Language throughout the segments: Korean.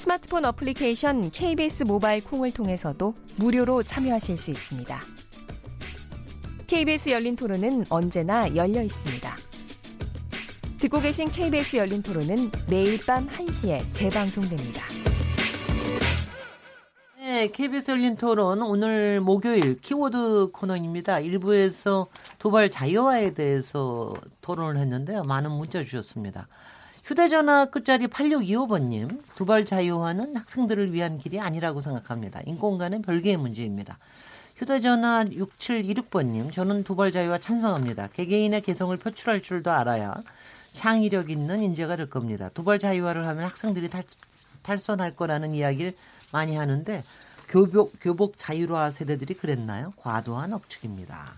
스마트폰 어플리케이션 KBS 모바일 콩을 통해서도 무료로 참여하실 수 있습니다. KBS 열린 토론은 언제나 열려 있습니다. 듣고 계신 KBS 열린 토론은 매일 밤 1시에 재방송됩니다. 네, KBS 열린 토론 오늘 목요일 키워드 코너입니다. 일부에서 도발 자유화에 대해서 토론을 했는데요. 많은 문자 주셨습니다. 휴대전화 끝자리 8625번님, 두발 자유화는 학생들을 위한 길이 아니라고 생각합니다. 인공간은 별개의 문제입니다. 휴대전화 6726번님, 저는 두발 자유화 찬성합니다. 개개인의 개성을 표출할 줄도 알아야 창의력 있는 인재가 될 겁니다. 두발 자유화를 하면 학생들이 탈, 탈선할 거라는 이야기를 많이 하는데 교복, 교복 자유화 세대들이 그랬나요? 과도한 억측입니다.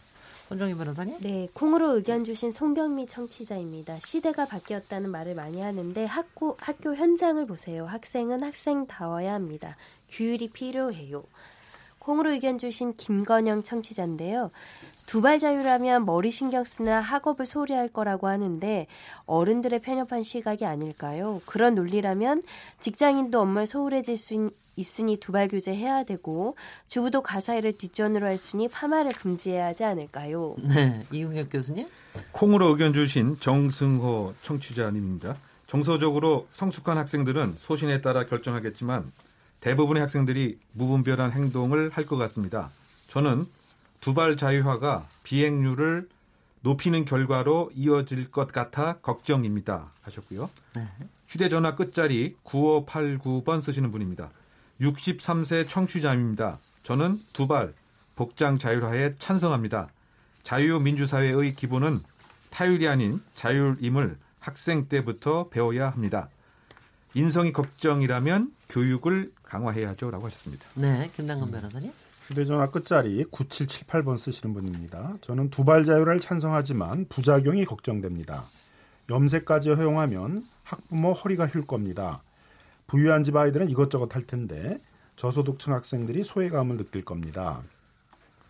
손정희 변호사님? 네, 콩으로 의견 주신 송경미 청취자입니다. 시대가 바뀌었다는 말을 많이 하는데 학교 학교 현장을 보세요. 학생은 학생다워야 합니다. 규율이 필요해요. 콩으로 의견 주신 김건영 청취자인데요. 두발 자유라면 머리 신경 쓰느라 학업을 소홀히 할 거라고 하는데 어른들의 편협한 시각이 아닐까요? 그런 논리라면 직장인도 업무에 소홀해질 수 있으니 두발 규제해야 되고 주부도 가사일을 뒷전으로 할 수니 파마를 금지해야 하지 않을까요? 네, 이웅혁 교수님. 콩으로 의견 주신 정승호 청취자님입니다. 정서적으로 성숙한 학생들은 소신에 따라 결정하겠지만 대부분의 학생들이 무분별한 행동을 할 것 같습니다. 저는 두발 자유화가 비행률을 높이는 결과로 이어질 것 같아 걱정입니다. 하셨고요. 네. 휴대전화 끝자리 9589번 쓰시는 분입니다. 63세 청취자입니다. 저는 두발 복장 자율화에 찬성합니다. 자유민주사회의 기본은 타율이 아닌 자율임을 학생 때부터 배워야 합니다. 인성이 걱정이라면 교육을 강화해야죠라고 하셨습니다. 네, 김당근 변호사님. 휴대전화 끝자리 9778번 쓰시는 분입니다. 저는 두발 자율을 찬성하지만 부작용이 걱정됩니다. 염색까지 허용하면 학부모 허리가 휠 겁니다. 부유한 집 아이들은 이것저것 할 텐데 저소득층 학생들이 소외감을 느낄 겁니다.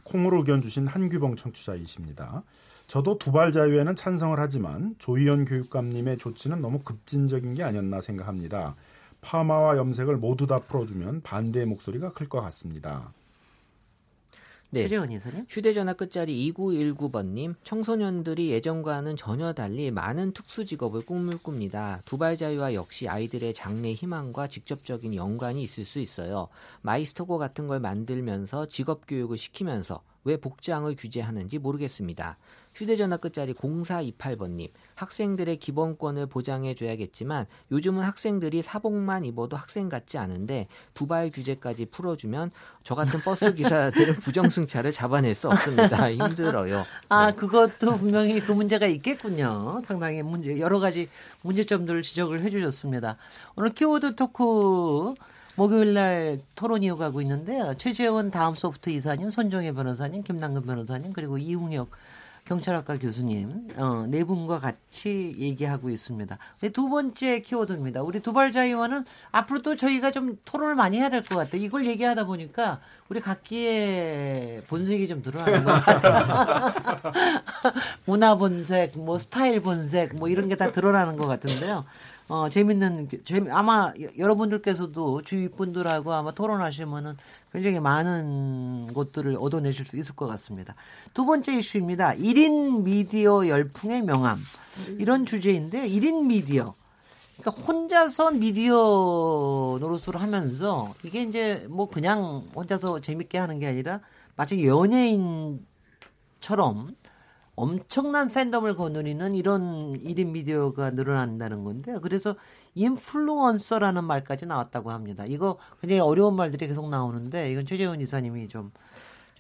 콩으로 의견 주신 한규봉 청취자이십니다. 저도 두발 자유에는 찬성을 하지만 조희연 교육감님의 조치는 너무 급진적인 게 아니었나 생각합니다. 파마와 염색을 모두 다 풀어주면 반대의 목소리가 클 것 같습니다. 네. 최재원 이사님. 휴대전화 끝자리 2919번님. 청소년들이 예전과는 전혀 달리 많은 특수 직업을 꿈을 꿉니다. 두발 자유와 역시 아이들의 장래 희망과 직접적인 연관이 있을 수 있어요. 마이스터고 같은 걸 만들면서 직업 교육을 시키면서 왜 복장을 규제하는지 모르겠습니다. 휴대전화 끝자리 0428번님. 학생들의 기본권을 보장해줘야겠지만 요즘은 학생들이 사복만 입어도 학생 같지 않은데 두발 규제까지 풀어주면 저 같은 버스 기사들은 부정승차를 잡아낼 수 없습니다. 힘들어요. 아, 네. 그것도 분명히 그 문제가 있겠군요. 상당히 문제, 여러 가지 문제점들을 지적을 해주셨습니다. 오늘 키워드 토크 목요일 날 토론 이어가고 있는데요. 최재원 다음 소프트 이사님, 손종혜 변호사님, 김남근 변호사님, 그리고 이웅혁 경찰학과 교수님 어, 네 분과 같이 얘기하고 있습니다. 두 번째 키워드입니다. 우리 두발자유화는 앞으로 또 저희가 좀 토론을 많이 해야 될 것 같아요. 이걸 얘기하다 보니까 우리 각기의 본색이 좀 드러나는 것 같아요. 문화 본색, 뭐 스타일 본색, 뭐 이런 게 다 드러나는 것 같은데요. 어, 재밌는, 재미, 아마 여러분들께서도 주위 분들하고 아마 토론하시면은 굉장히 많은 것들을 얻어내실 수 있을 것 같습니다. 두 번째 이슈입니다. 1인 미디어 열풍의 명함. 이런 주제인데, 1인 미디어. 그러니까 혼자서 미디어 노릇을 하면서 이게 이제 뭐 그냥 혼자서 재밌게 하는 게 아니라 마치 연예인처럼 엄청난 팬덤을 거느리는 이런 1인 미디어가 늘어난다는 건데 그래서 인플루언서라는 말까지 나왔다고 합니다. 이거 굉장히 어려운 말들이 계속 나오는데 이건 최재훈 이사님이 좀,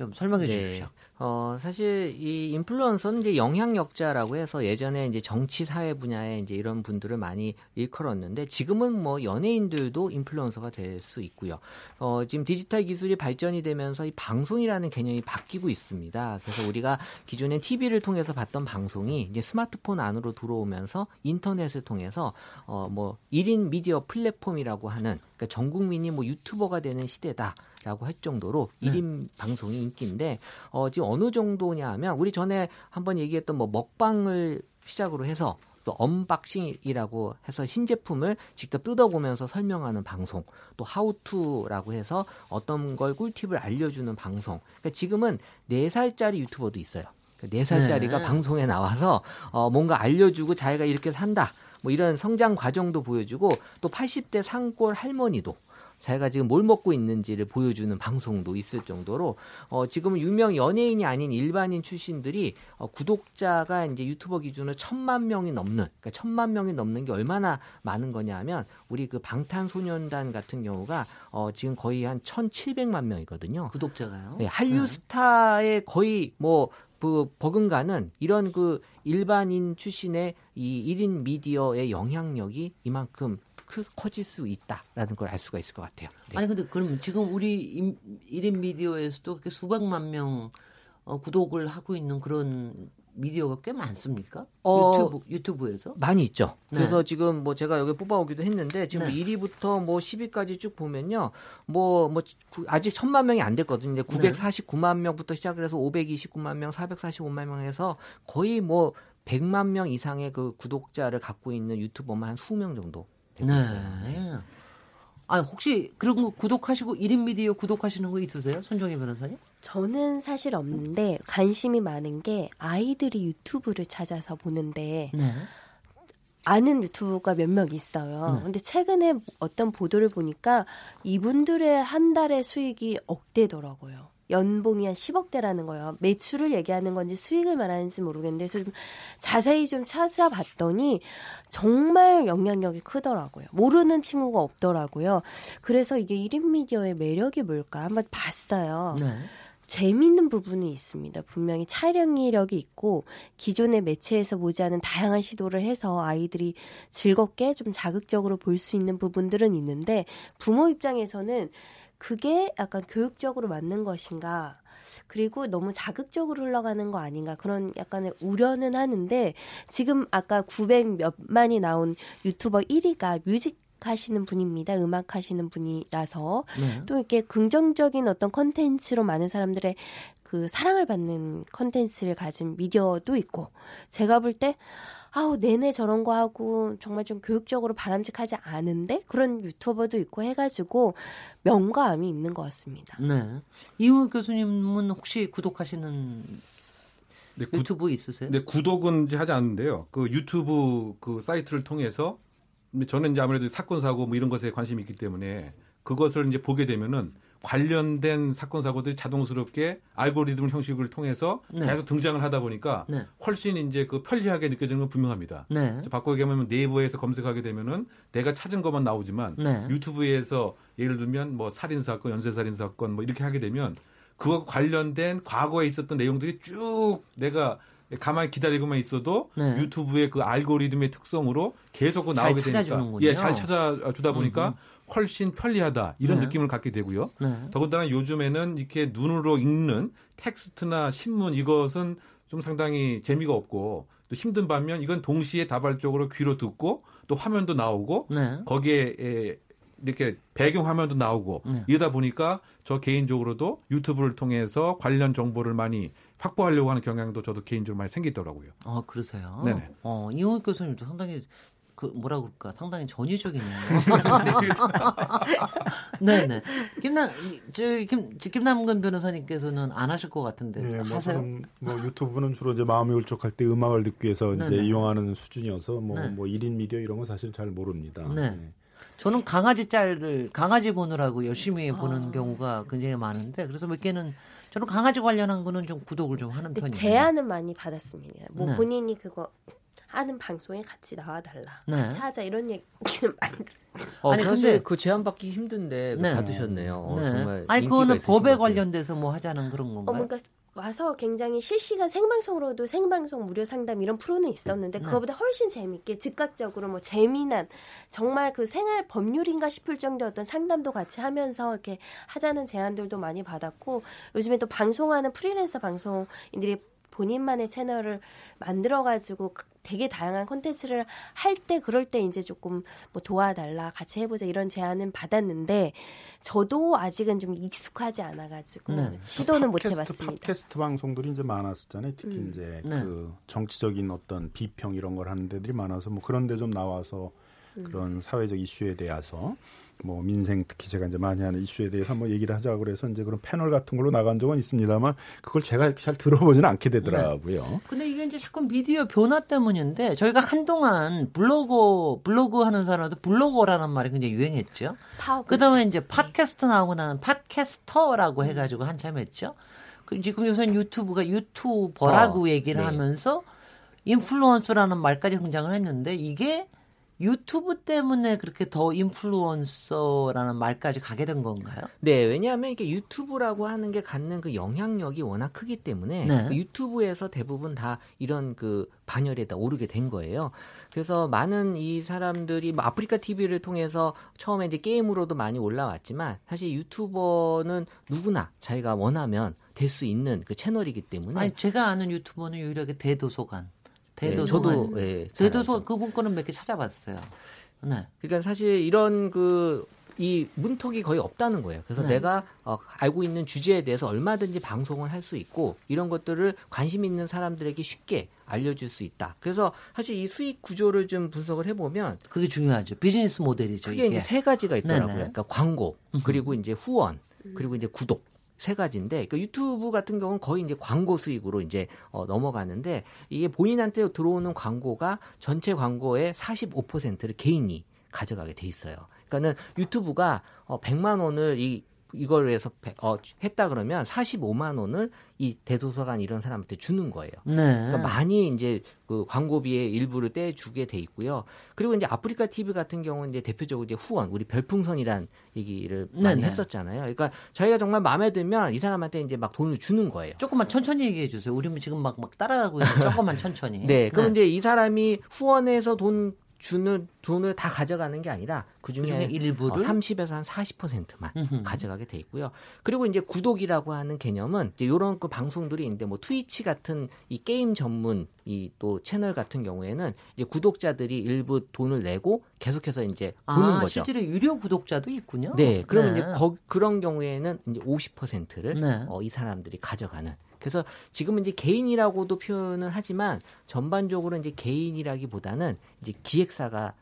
좀 설명해 네. 주십시오. 어, 사실 이 인플루언서는 이제 영향력자라고 해서 예전에 이제 정치 사회 분야에 이제 이런 분들을 많이 일컬었는데 지금은 뭐 연예인들도 인플루언서가 될 수 있고요. 어, 지금 디지털 기술이 발전이 되면서 이 방송이라는 개념이 바뀌고 있습니다. 그래서 우리가 기존엔 TV를 통해서 봤던 방송이 이제 스마트폰 안으로 들어오면서 인터넷을 통해서 어, 뭐 1인 미디어 플랫폼이라고 하는 그러니까 전 국민이 뭐 유튜버가 되는 시대다. 라고 할 정도로 네. 1인 방송이 인기인데 어 지금 어느 정도냐 하면 우리 전에 한번 얘기했던 뭐 먹방을 시작으로 해서 또 unboxing이라고 해서 신제품을 직접 뜯어보면서 설명하는 방송, 또 how to라고 해서 어떤 걸 꿀팁을 알려주는 방송. 그러니까 지금은 4살짜리 유튜버도 있어요. 4살짜리가 네. 방송에 나와서 어, 뭔가 알려주고 자기가 이렇게 산다. 뭐 이런 성장 과정도 보여주고 또 80대 산골 할머니도 자기가 지금 뭘 먹고 있는지를 보여주는 방송도 있을 정도로 어, 지금 유명 연예인이 아닌 일반인 출신들이 어, 구독자가 이제 유튜버 기준으로 천만 명이 넘는 그러니까 천만 명이 넘는 게 얼마나 많은 거냐면 우리 그 방탄소년단 같은 경우가 어, 지금 거의 한 1,700만 명이거든요. 구독자가요? 네, 한류 스타의 거의 뭐그 버금가는 이런 그 일반인 출신의 이 1인 미디어의 영향력이 이만큼 크, 커질 수 있다라는 걸 알 수가 있을 것 같아요. 네. 아니 근데 그럼 지금 우리 임- 1인 미디어에서도 그렇게 수백만 명 어, 구독을 하고 있는 그런 미디어가 꽤 많습니까? 어, 유튜브 유튜브에서? 많이 있죠. 네. 그래서 지금 뭐 제가 여기 뽑아오기도 했는데 지금 네. 1위부터 뭐 10위까지 쭉 보면요. 뭐, 뭐, 구- 아직 천만 명이 안 됐거든요. 이제 네. 949만 명부터 시작을 해서 529만 명, 445만 명 해서 거의 뭐 100만 명 이상의 그 구독자를 갖고 있는 유튜버만 한 20명 정도 되고 있어요. 네. 아 혹시 그런 거 구독하시고 1인 미디어 구독하시는 거 있으세요? 손정희 변호사님? 저는 사실 없는데 관심이 많은 게 아이들이 유튜브를 찾아서 보는데 네. 아는 유튜브가 몇 명 있어요. 네. 근데 최근에 어떤 보도를 보니까 이분들의 한 달의 수익이 억대더라고요. 연봉이 한 10억대라는 거예요. 매출을 얘기하는 건지 수익을 말하는지 모르겠는데 그래서 좀 자세히 좀 찾아봤더니 정말 영향력이 크더라고요. 모르는 친구가 없더라고요. 그래서 이게 1인 미디어의 매력이 뭘까 한번 봤어요. 네. 재미있는 부분이 있습니다. 분명히 촬영력이 있고 기존의 매체에서 보지 않은 다양한 시도를 해서 아이들이 즐겁게 좀 자극적으로 볼 수 있는 부분들은 있는데 부모 입장에서는 그게 약간 교육적으로 맞는 것인가 그리고 너무 자극적으로 흘러가는 거 아닌가 그런 약간의 우려는 하는데 지금 아까 900 몇만이 나온 유튜버 1위가 music 하시는 분입니다. 음악 하시는 분이라서 네. 또 이렇게 긍정적인 어떤 컨텐츠로 많은 사람들의 그 사랑을 받는 컨텐츠를 가진 미디어도 있고 제가 볼때 아우 내내 저런 거 하고 정말 좀 교육적으로 바람직하지 않은데 그런 유튜버도 있고 해가지고 명과 암이 있는 것 같습니다. 네. 이훈 교수님은 혹시 구독하시는 네, 구, 유튜브 있으세요? 네, 구독은 이제 하지 않는데요. 그 유튜브 그 사이트를 통해서 저는 이제 아무래도 사건 사고 뭐 이런 것에 관심이 있기 때문에 그것을 이제 보게 되면은 관련된 사건 사고들이 자동스럽게 알고리즘 형식을 통해서 네. 계속 등장을 하다 보니까 네. 훨씬 이제 그 편리하게 느껴지는 건 분명합니다. 네. 바꾸게 하면 네이버에서 검색하게 되면은 내가 찾은 것만 나오지만 네. 유튜브에서 예를 들면 뭐 살인 사건, 연쇄 살인 사건 뭐 이렇게 하게 되면 그와 관련된 과거에 있었던 내용들이 쭉 내가 가만히 기다리고만 있어도 네. 유튜브의 그 알고리즘의 특성으로 계속 그잘 나오게 되니까. 예, 잘 찾아주다 보니까 훨씬 편리하다 이런 네. 느낌을 갖게 되고요. 네. 더군다나 요즘에는 이렇게 눈으로 읽는 텍스트나 신문 이것은 좀 상당히 재미가 없고 또 힘든 반면 이건 동시에 다발적으로 귀로 듣고 또 화면도 나오고 네. 거기에 에, 이렇게 배경 화면도 나오고 네. 이러다 보니까 저 개인적으로도 유튜브를 통해서 관련 정보를 많이 확보하려고 하는 경향도 저도 개인적으로 많이 생기더라고요. 어 그러세요. 네네. 어 이훈 교수님도 상당히 그 뭐라 그럴까 상당히 전위적이네요. 네네. 김남 저김 김남근 변호사님께서는 안 하실 것 같은데 예, 뭐, 하세요? 저는 뭐 유튜브는 주로 이제 마음이 울적할 때 음악을 듣기 위해서 이제 네네. 이용하는 수준이어서 뭐, 네. 뭐 1인 미디어 이런 건 사실 잘 모릅니다. 네. 저는 강아지 짤을 강아지 보느라고 열심히 아. 보는 경우가 굉장히 많은데 그래서 몇 개는 저는 강아지 관련한 거는 좀 구독을 좀 하는 편이에요. 제안은 많이 받았습니다. 뭐 네. 본인이 그거 하는 방송에 같이 나와달라. 네. 같이 하자 이런 얘기를 많이 어, 아니, 근데- 그 제안 받기 힘든데 네. 받으셨네요. 어, 네. 정말 아니 그거는 법에. 관련돼서 뭐 하자는 그런 어, 건가요? 그러니까 와서 굉장히 실시간 생방송으로도 생방송 무료 상담 이런 프로는 있었는데 네. 그거보다 훨씬 재밌게 즉각적으로 뭐 재미난 정말 그 생활 법률인가 싶을 정도의 어떤 상담도 같이 하면서 이렇게 하자는 제안들도 많이 받았고 요즘에 또 방송하는 프리랜서 방송인들이 본인만의 채널을 만들어가지고 되게 다양한 콘텐츠를 할 때 그럴 때 이제 조금 뭐 도와달라 같이 해보자 이런 제안은 받았는데 저도 아직은 좀 익숙하지 않아가지고 네. 시도는 못 팟캐스트, 해봤습니다. 팟캐스트 방송들이 이제 많았었잖아요. 특히 음. 이제 네. 그 정치적인 어떤 비평 이런 걸 하는 데들이 많아서 뭐 그런 데 좀 나와서 음. 그런 사회적 이슈에 대해서 뭐 민생 특히 제가 이제 많이 하는 이슈에 대해서 한번 얘기를 하자고 그래서 이제 그런 패널 같은 걸로 나간 적은 있습니다만 그걸 제가 잘 들어보지는 않게 되더라고요. 근데 이게 이제 자꾸 미디어 변화 때문인데 저희가 한동안 블로그 블로그 하는 사람도 블로거라는 말이 굉장히 유행했죠. 파워 그다음에 이제 팟캐스트 나오고 나는 팟캐스터라고 해가지고 한참 했죠. 그 지금 요새는 유튜브가 유튜버라고 어, 얘기를 네. 하면서 인플루언서라는 말까지 등장을 했는데 이게 유튜브 때문에 그렇게 더 인플루언서라는 말까지 가게 된 건가요? 네, 왜냐하면 이게 유튜브라고 하는 게 갖는 그 영향력이 워낙 크기 때문에 네. 그 유튜브에서 대부분 다 이런 그 반열에 다 오르게 된 거예요. 그래서 많은 이 사람들이 뭐 아프리카 TV를 통해서 처음에 이제 게임으로도 많이 올라왔지만 사실 유튜버는 누구나 자기가 원하면 될 수 있는 그 채널이기 때문에 아니 제가 아는 유튜버는 유일하게 대도서관. 네, 대도서관. 저도 예, 잘 대도서 알죠. 그분 거는 몇 개 찾아봤어요. 네. 그러니까 사실 이런 그 이 문턱이 거의 없다는 거예요. 그래서 네. 내가 어, 알고 있는 주제에 대해서 얼마든지 방송을 할 수 있고 이런 것들을 관심 있는 사람들에게 쉽게 알려줄 수 있다. 그래서 사실 이 수익 구조를 좀 분석을 해보면 그게 중요하죠. 비즈니스 모델이죠. 크게 이게. 이제 세 가지가 있더라고요. 네네. 그러니까 광고 그리고 이제 후원 그리고 이제 구독. 세 가지인데 그 유튜브 같은 경우는 거의 이제 광고 수익으로 이제 어, 넘어가는데 이게 본인한테 들어오는 광고가 전체 광고의 45%를 개인이 가져가게 돼 있어요. 그러니까는 유튜브가 어, 100만 원을 이 이걸 위해서 배- 어, 했다 그러면 45만 원을 이 대도서관 이런 사람한테 주는 거예요. 네. 그러니까 많이 이제 그 광고비의 일부를 떼주게 돼 있고요. 그리고 이제 아프리카 TV 같은 경우는 이제 대표적으로 이제 후원, 우리 별풍선이란 얘기를 많이 네네. 했었잖아요. 그러니까 자기가 정말 마음에 들면 이 사람한테 이제 막 돈을 주는 거예요. 조금만 천천히 얘기해 주세요. 우리 지금 막, 막 따라가고 있는 조금만 천천히. 네, 그럼 이제 이 사람이 후원해서 돈 주는 돈을 다 가져가는 게 아니라 그 중에 그중에 일부를? 30에서 한 40%만 음흠. 가져가게 돼 있고요. 그리고 이제 구독이라고 하는 개념은 이제 이런 그 방송들이 있는데 뭐 트위치 같은 이 게임 전문 이 또 채널 같은 경우에는 이제 구독자들이 일부 돈을 내고 계속해서 이제 보는 아, 거죠. 실제로 유료 구독자도 있군요. 네, 그러면 네. 이제 거- 그런 경우에는 이제 50%를 네. 어, 이 사람들이 가져가는. 그래서 지금은 이제 개인이라고도 표현을 하지만 전반적으로 이제 개인이라기보다는 이제 기획사가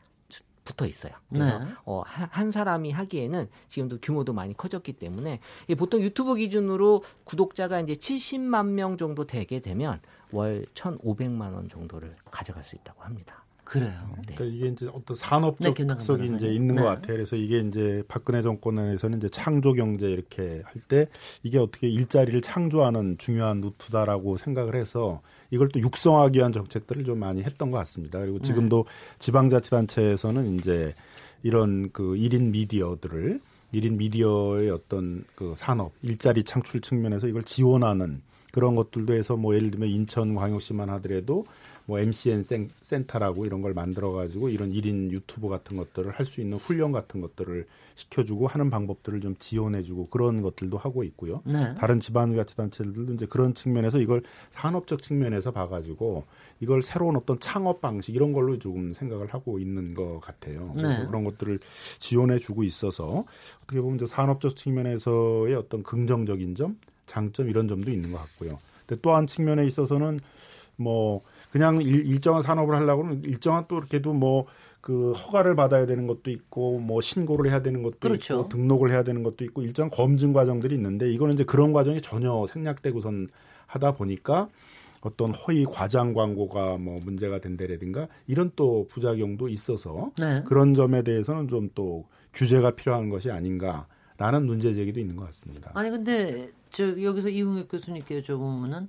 붙어 있어요. 그래서 네. 어, 한, 한 사람이 하기에는 지금도 규모도 많이 커졌기 때문에 보통 유튜브 기준으로 구독자가 이제 70만 명 정도 되게 되면 월 1,500만 원 정도를 가져갈 수 있다고 합니다. 그래요. 네. 그러니까 이게 이제 어떤 네, 산업적 김남근 특성이 이제. 있는 네. 것 같아요. 그래서 이게 이제 박근혜 정권에서는 이제 창조 경제 이렇게 할 때 이게 어떻게 일자리를 창조하는 중요한 루트다라고 생각을 해서 이걸 또 육성하기 위한 정책들을 좀 많이 했던 것 같습니다. 그리고 네. 지금도 지방자치단체에서는 이제 이런 그 1인 미디어들을 1인 미디어의 어떤 그 산업, 일자리 창출 측면에서 이걸 지원하는 그런 것들도 해서 뭐 예를 들면 인천광역시만 하더라도 뭐 MCN 센- 센터라고 이런 걸 만들어 가지고 이런 1인 유튜브 같은 것들을 할 수 있는 훈련 같은 것들을 시켜주고 하는 방법들을 좀 지원해주고 그런 것들도 하고 있고요. 네. 다른 지방자치단체들도 이제 그런 측면에서 이걸 산업적 측면에서 봐가지고 이걸 새로운 어떤 창업 방식 이런 걸로 조금 생각을 하고 있는 것 같아요. 그래서 네. 그런 것들을 지원해주고 있어서 어떻게 보면 이제 산업적 측면에서의 어떤 긍정적인 점, 장점 이런 점도 있는 것 같고요. 근데 또 한 측면에 있어서는 뭐 그냥 일, 일정한 산업을 하려고는 일정한 또 이렇게도 뭐 그 허가를 받아야 되는 것도 있고 뭐 신고를 해야 되는 것도 그렇죠. 있고 등록을 해야 되는 것도 있고 일정 검증 과정들이 있는데 이거는 이제 그런 과정이 전혀 생략되고선 하다 보니까 어떤 허위 과장 광고가 뭐 문제가 된다라든가 이런 또 부작용도 있어서 네. 그런 점에 대해서는 좀 또 규제가 필요한 것이 아닌가라는 문제 제기도 있는 것 같습니다. 아니 근데 저 여기서 이웅혁 교수님께 여쭤보면은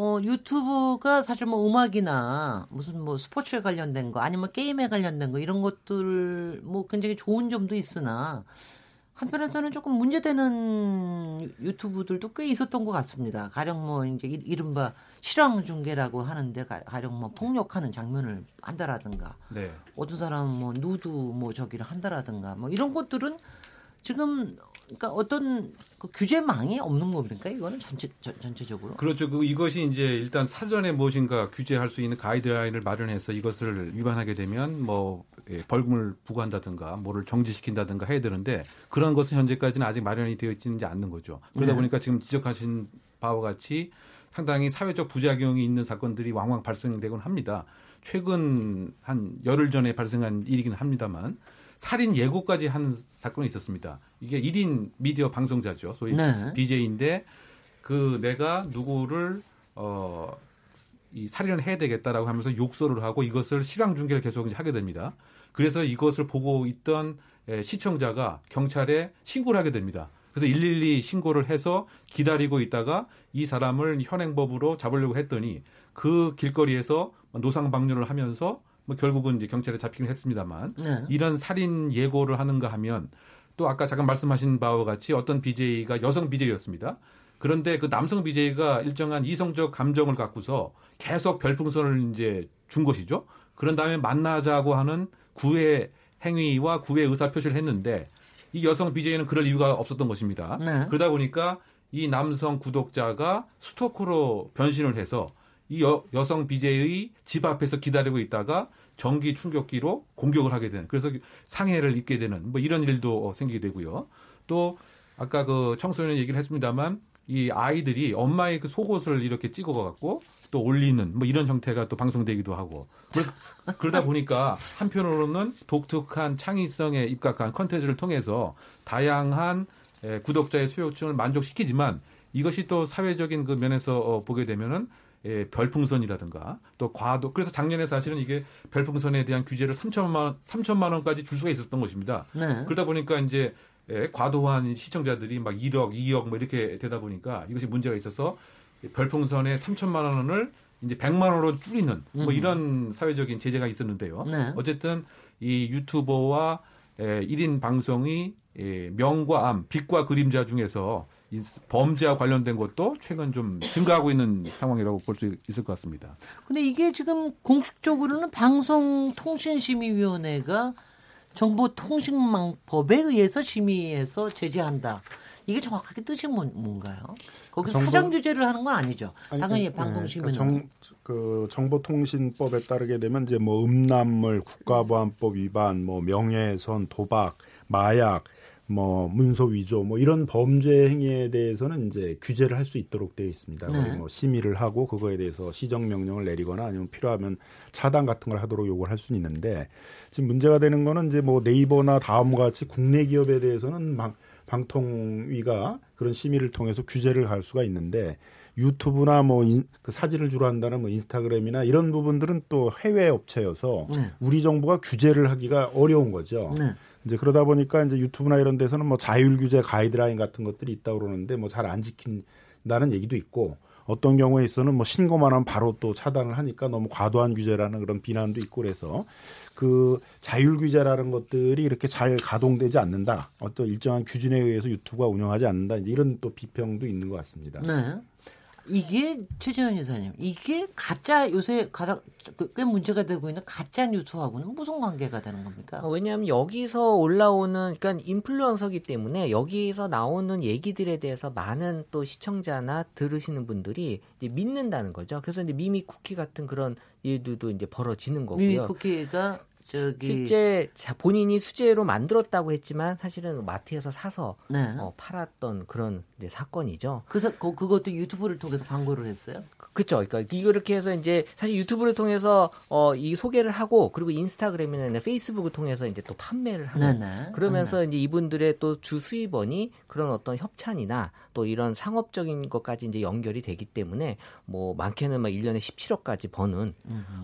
어, 유튜브가 사실 뭐 음악이나 무슨 뭐 스포츠에 관련된 거 아니면 게임에 관련된 거 이런 것들 뭐 굉장히 좋은 점도 있으나 한편에서는 조금 문제되는 유튜브들도 꽤 있었던 것 같습니다. 가령 뭐 이제 이- 이른바 실황 중계라고 하는데 가- 가령 뭐 폭력하는 장면을 한다라든가 네. 어떤 사람은 뭐 누드 뭐 저기를 한다라든가 뭐 이런 것들은 지금 그러니까 어떤 그 규제망이 없는 겁니까? 이거는 전체 전, 전체적으로. 그렇죠. 그 이것이 이제 일단 사전에 무엇인가 규제할 수 있는 가이드라인을 마련해서 이것을 위반하게 되면 뭐 예, 벌금을 부과한다든가 뭐를 정지시킨다든가 해야 되는데 그런 것은 현재까지는 아직 마련이 되어 있지는 않는 거죠. 그러다 네. 보니까 지금 지적하신 바와 같이 상당히 사회적 부작용이 있는 사건들이 왕왕 발생되곤 합니다. 최근 한 열흘 전에 발생한 일이긴 합니다만 살인 예고까지 한 사건이 있었습니다. 이게 1인 미디어 방송자죠. 소위 네. BJ인데 그 내가 누구를 어, 이 살인을 해야 되겠다라고 하면서 욕설을 하고 이것을 실황 중계를 계속 하게 됩니다. 그래서 이것을 보고 있던 에, 시청자가 경찰에 신고를 하게 됩니다. 그래서 112 신고를 해서 기다리고 있다가 이 사람을 현행법으로 잡으려고 했더니 그 길거리에서 노상 방뇨를 하면서 뭐 결국은 이제 경찰에 잡히긴 했습니다만 네. 이런 살인 예고를 하는가 하면 또 아까 잠깐 말씀하신 바와 같이 어떤 BJ가 여성 BJ였습니다. 그런데 그 남성 BJ가 일정한 이성적 감정을 갖고서 계속 별풍선을 이제 준 것이죠. 그런 다음에 만나자고 하는 구애 행위와 구애 의사 표시를 했는데 이 여성 BJ는 그럴 이유가 없었던 것입니다. 네. 그러다 보니까 이 남성 구독자가 스토커로 변신을 해서 이 여, 여성 BJ의 집 앞에서 기다리고 있다가 전기 충격기로 공격을 하게 되는 그래서 상해를 입게 되는 뭐 이런 일도 생기게 되고요. 또 아까 그 청소년 얘기를 했습니다만 이 아이들이 엄마의 그 속옷을 이렇게 찍어 갖고 또 올리는 뭐 이런 형태가 또 방송되기도 하고 그래서 그러다 보니까 한편으로는 독특한 창의성에 입각한 컨텐츠를 통해서 다양한 에, 구독자의 수요층을 만족시키지만 이것이 또 사회적인 그 면에서 어, 보게 되면은 예, 별풍선이라든가 또 과도 그래서 작년에 사실은 이게 별풍선에 대한 규제를 3천만 원, 3천만 원까지 줄 수가 있었던 것입니다. 네. 그러다 보니까 이제 예, 과도한 시청자들이 막 1억, 2억 뭐 이렇게 되다 보니까 이것이 문제가 있어서 별풍선에 3천만 원을 이제 100만 원으로 줄이는 뭐 이런 사회적인 제재가 있었는데요. 네. 어쨌든 이 유튜버와 에, 1인 방송이 예, 명과 암, 빛과 그림자 중에서 이 범죄와 관련된 것도 최근 좀 증가하고 있는 상황이라고 볼 수 있을 것 같습니다. 근데 이게 지금 공식적으로는 방송통신심의위원회가 정보통신망법에 의해서 심의해서 제재한다. 이게 정확하게 뜻이 뭔- 뭔가요? 거기 정보- 사전 규제를 하는 건 아니죠. 아니, 당연히 그, 네, 그 정, 그 정보통신법에 따르게 되면 이제 뭐 음란물, 국가보안법 위반, 뭐 명예훼손, 도박, 마약, 뭐 문서 위조, 뭐 이런 범죄 행위에 대해서는 이제 규제를 할 수 있도록 되어 있습니다. 네. 뭐 심의를 하고 그거에 대해서 시정 명령을 내리거나 아니면 필요하면 차단 같은 걸 하도록 요구를 할 수는 있는데 지금 문제가 되는 거는 이제 뭐 네이버나 다음과 같이 국내 기업에 대해서는 방, 방통위가 그런 심의를 통해서 규제를 할 수가 있는데 유튜브나 뭐그 사진을 주로 한다는 뭐 인스타그램이나 이런 부분들은 또 해외 업체여서 네. 우리 정부가 규제를 하기가 어려운 거죠. 네. 이제 그러다 보니까 이제 유튜브나 이런 데서는 뭐 자율 규제 가이드라인 같은 것들이 있다고 그러는데 뭐 잘 안 지킨다는 얘기도 있고 어떤 경우에 있어는 뭐 신고만 하면 바로 또 차단을 하니까 너무 과도한 규제라는 그런 비난도 있고 그래서 그 자율 규제라는 것들이 이렇게 잘 가동되지 않는다. 어떤 일정한 규준에 의해서 유튜브가 운영하지 않는다. 이런 또 비평도 있는 것 같습니다. 네. 이게 최재현 여사님, 이게 가짜 요새 가장 그- 꽤 문제가 되고 있는 가짜 뉴스하고는 무슨 관계가 되는 겁니까? 어, 왜냐하면 여기서 올라오는 그러니까 인플루언서기 때문에 여기서 나오는 얘기들에 대해서 많은 또 시청자나 들으시는 분들이 믿는다는 거죠. 그래서 이제 미미 쿠키 같은 그런 일들도 이제 벌어지는 미미 거고요. 쿠키가 저기 실제 자- 본인이 수제로 만들었다고 했지만 사실은 마트에서 사서 네. 어, 팔았던 그런 사건이죠. 그, 사- 그 그것도 유튜브를 통해서 광고를 했어요. 그렇죠. 그러니까 이렇게 해서 이제 사실 유튜브를 통해서 어, 이 소개를 하고 그리고 인스타그램이나 페이스북을 통해서 이제 또 판매를 하는 네네. 그러면서 이제 이분들의 또 주 수입원이 그런 어떤 협찬이나 또 이런 상업적인 것까지 이제 연결이 되기 때문에 뭐 많게는 막 1년에 17억까지 버는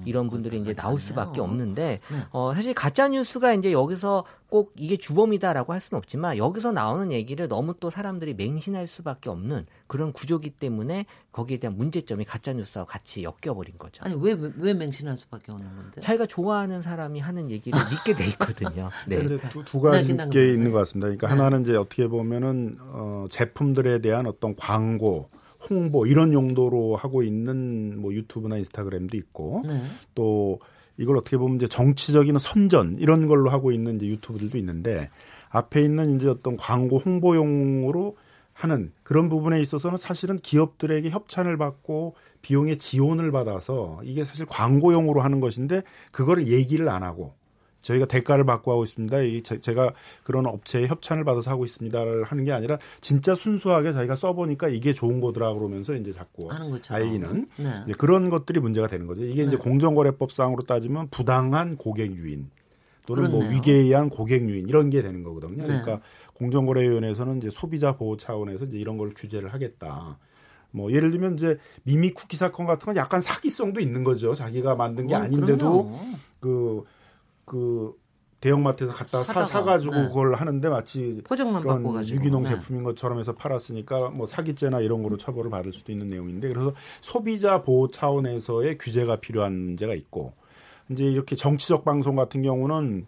이런 분들이 이제 나올 수밖에 없는데 네. 어, 사실 가짜 뉴스가 이제 여기서 꼭 이게 주범이다라고 할 수는 없지만 여기서 나오는 얘기를 너무 또 사람들이 맹신할 수밖에 없는 그런 구조기 때문에 거기에 대한 문제점이 가짜 뉴스와 같이 엮여버린 거죠. 아니 왜왜 맹신할 수밖에 없는 건데? 자기가 좋아하는 사람이 하는 얘기를 믿게 돼 있거든요. 네. 근데 두, 두 가지 게. 있는 것 같습니다. 그러니까 네. 하나는 이제 어떻게 보면은 어, 제품들에 대한 어떤 광고, 홍보 이런 용도로 하고 있는 뭐 유튜브나 인스타그램도 있고 네. 또 이걸 어떻게 보면 이제 정치적인 선전 이런 걸로 하고 있는 이제 유튜브들도 있는데 앞에 있는 이제 어떤 광고 홍보용으로 하는 그런 부분에 있어서는 사실은 기업들에게 협찬을 받고 비용의 지원을 받아서 이게 사실 광고용으로 하는 것인데 그거를 얘기를 안 하고 저희가 대가를 받고 하고 있습니다. 이 제- 제가 그런 업체에 협찬을 받아서 하고 있습니다를 하는 게 아니라 진짜 순수하게 자기가 써보니까 이게 좋은 거더라 그러면서 이제 자꾸. 알리는 네. 이제 그런 것들이 문제가 되는 거죠. 이게 이제 공정거래법상으로 따지면 부당한 고객 유인 또는 뭐 그렇네요. 위계에 의한 고객 유인 이런 게 되는 거거든요. 네. 그러니까 공정거래위원회에서는 이제 소비자 보호 차원에서 이제 이런 걸 규제를 하겠다. 뭐 예를 들면 이제 미미 쿠키 사건 같은 건 약간 사기성도 있는 거죠. 자기가 만든 게 어, 아닌데도 그럼요. 그, 그 대형마트에서 갖다가 사, 사가지고 네. 그걸 하는데 마치 포장만 그런 바꿔가지고 유기농 네. 제품인 것처럼 해서 팔았으니까 뭐 사기죄나 이런 거로 처벌을 받을 수도 있는 내용인데 그래서 소비자 보호 차원에서의 규제가 필요한 문제가 있고 이제 이렇게 정치적 방송 같은 경우는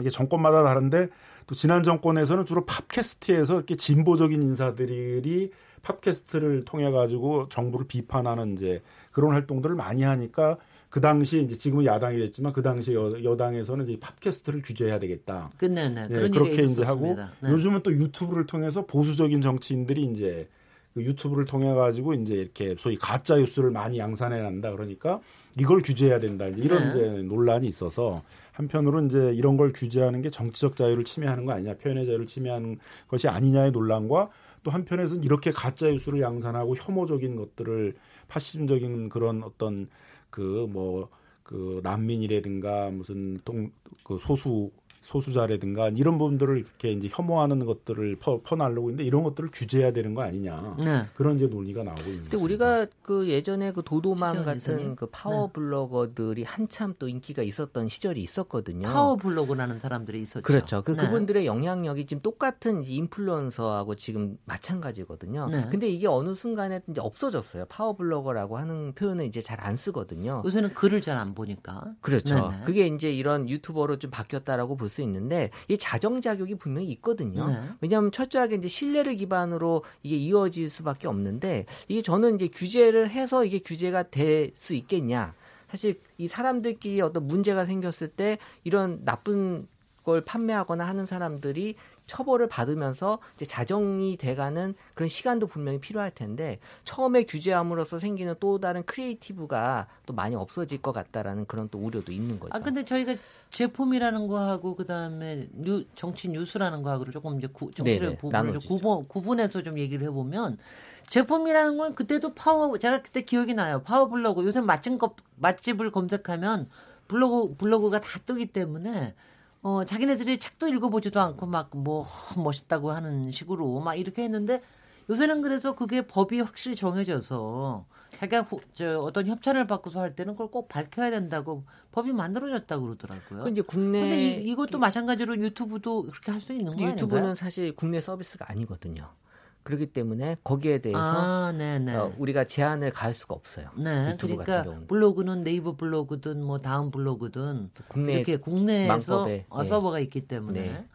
이게 정권마다 다른데 또 지난 정권에서는 주로 팟캐스트에서 이렇게 진보적인 인사들이 팟캐스트를 통해 가지고 정부를 비판하는 이제 그런 활동들을 많이 하니까 그 당시 이제 지금은 야당이 됐지만 그 당시 여, 여당에서는 이제 팟캐스트를 규제해야 되겠다. 끝내네. 예, 그런 그렇게 이제 하고. 네. 요즘은 또 유튜브를 통해서 보수적인 정치인들이 이제 그 유튜브를 통해 가지고 이제 이렇게 소위 가짜 뉴스를 많이 양산해 난다 그러니까 이걸 규제해야 된다 이런 네. 이제 논란이 있어서 한편으로 이제 이런 걸 규제하는 게 정치적 자유를 침해하는 거 아니냐 표현의 자유를 침해하는 것이 아니냐의 논란과 또 한편에서는 이렇게 가짜 뉴스를 양산하고 혐오적인 것들을 파시즘적인 그런 어떤 그 뭐 그 난민이라든가 무슨 동 그 소수 소수자라든가 이런 부분들을 이렇게 이제 혐오하는 것들을 퍼, 퍼나르고 있는데 이런 것들을 규제해야 되는 거 아니냐 네. 그런 이제 논리가 나오고 있는 근데 거죠. 우리가 그 예전에 그 도도맘 같은? 그 파워 블로거들이 한참 또 인기가 있었던 시절이 있었거든요. 파워 블로그라는 사람들이 있었죠. 그렇죠. 그 네. 그분들의 영향력이 지금 똑같은 인플루언서하고 지금 마찬가지거든요. 네. 근데 이게 어느 순간에 이제 없어졌어요. 파워 블로거라고 하는 표현을 이제 잘 안 쓰거든요. 요새는 글을 잘 안 보니까. 그렇죠. 네네. 그게 이제 이런 유튜버로 좀 바뀌었다라고 볼수 있는데 이 자정 작용이 분명히 있거든요. 네. 왜냐하면 철저하게 이제 신뢰를 기반으로 이게 이어질 수밖에 없는데 이게 저는 이제 규제를 해서 이게 규제가 될 수 있겠냐. 사실 이 사람들끼리 어떤 문제가 생겼을 때 이런 나쁜 걸 판매하거나 하는 사람들이 처벌을 받으면서 이제 자정이 돼가는 그런 시간도 분명히 필요할 텐데 처음에 규제함으로써 생기는 또 다른 creative가 또 많이 없어질 것 같다라는 그런 또 우려도 있는 거죠. 아 근데 저희가 제품이라는 거하고 그다음에 뉴, 정치 뉴스라는 거하고 조금 이제 구, 정치를 부분을. 구분, 구분해서 좀 얘기를 해보면 제품이라는 건 그때도 파워 제가 그때 기억이 나요 파워 블로그 요새 맛집 거, 맛집을 검색하면 블로그 블로그가 다 뜨기 때문에 어 자기네들이 책도 읽어보지도 않고 막 뭐 멋있다고 하는 식으로 막 이렇게 했는데 요새는 그래서 그게 법이 확실히 정해져서 자기가 후- 저 어떤 협찬을 받고서 할 때는 그걸 꼭 밝혀야 된다고 법이 만들어졌다고 그러더라고요. 그 이제 국내 근데 이, 이것도 마찬가지로 유튜브도 그렇게 할 수 있는 거 근데 아닌가요? 유튜브는 사실 국내 서비스가 아니거든요. 그렇기 때문에 거기에 대해서 아, 네네. 어, 우리가 제한을 가할 수가 없어요. 네, 유튜브 그러니까 같은 경우는. 블로그는 네이버 블로그든 뭐 다음 블로그든 국내 이렇게 국내에서 망법에, 어, 네. 서버가 있기 때문에 네.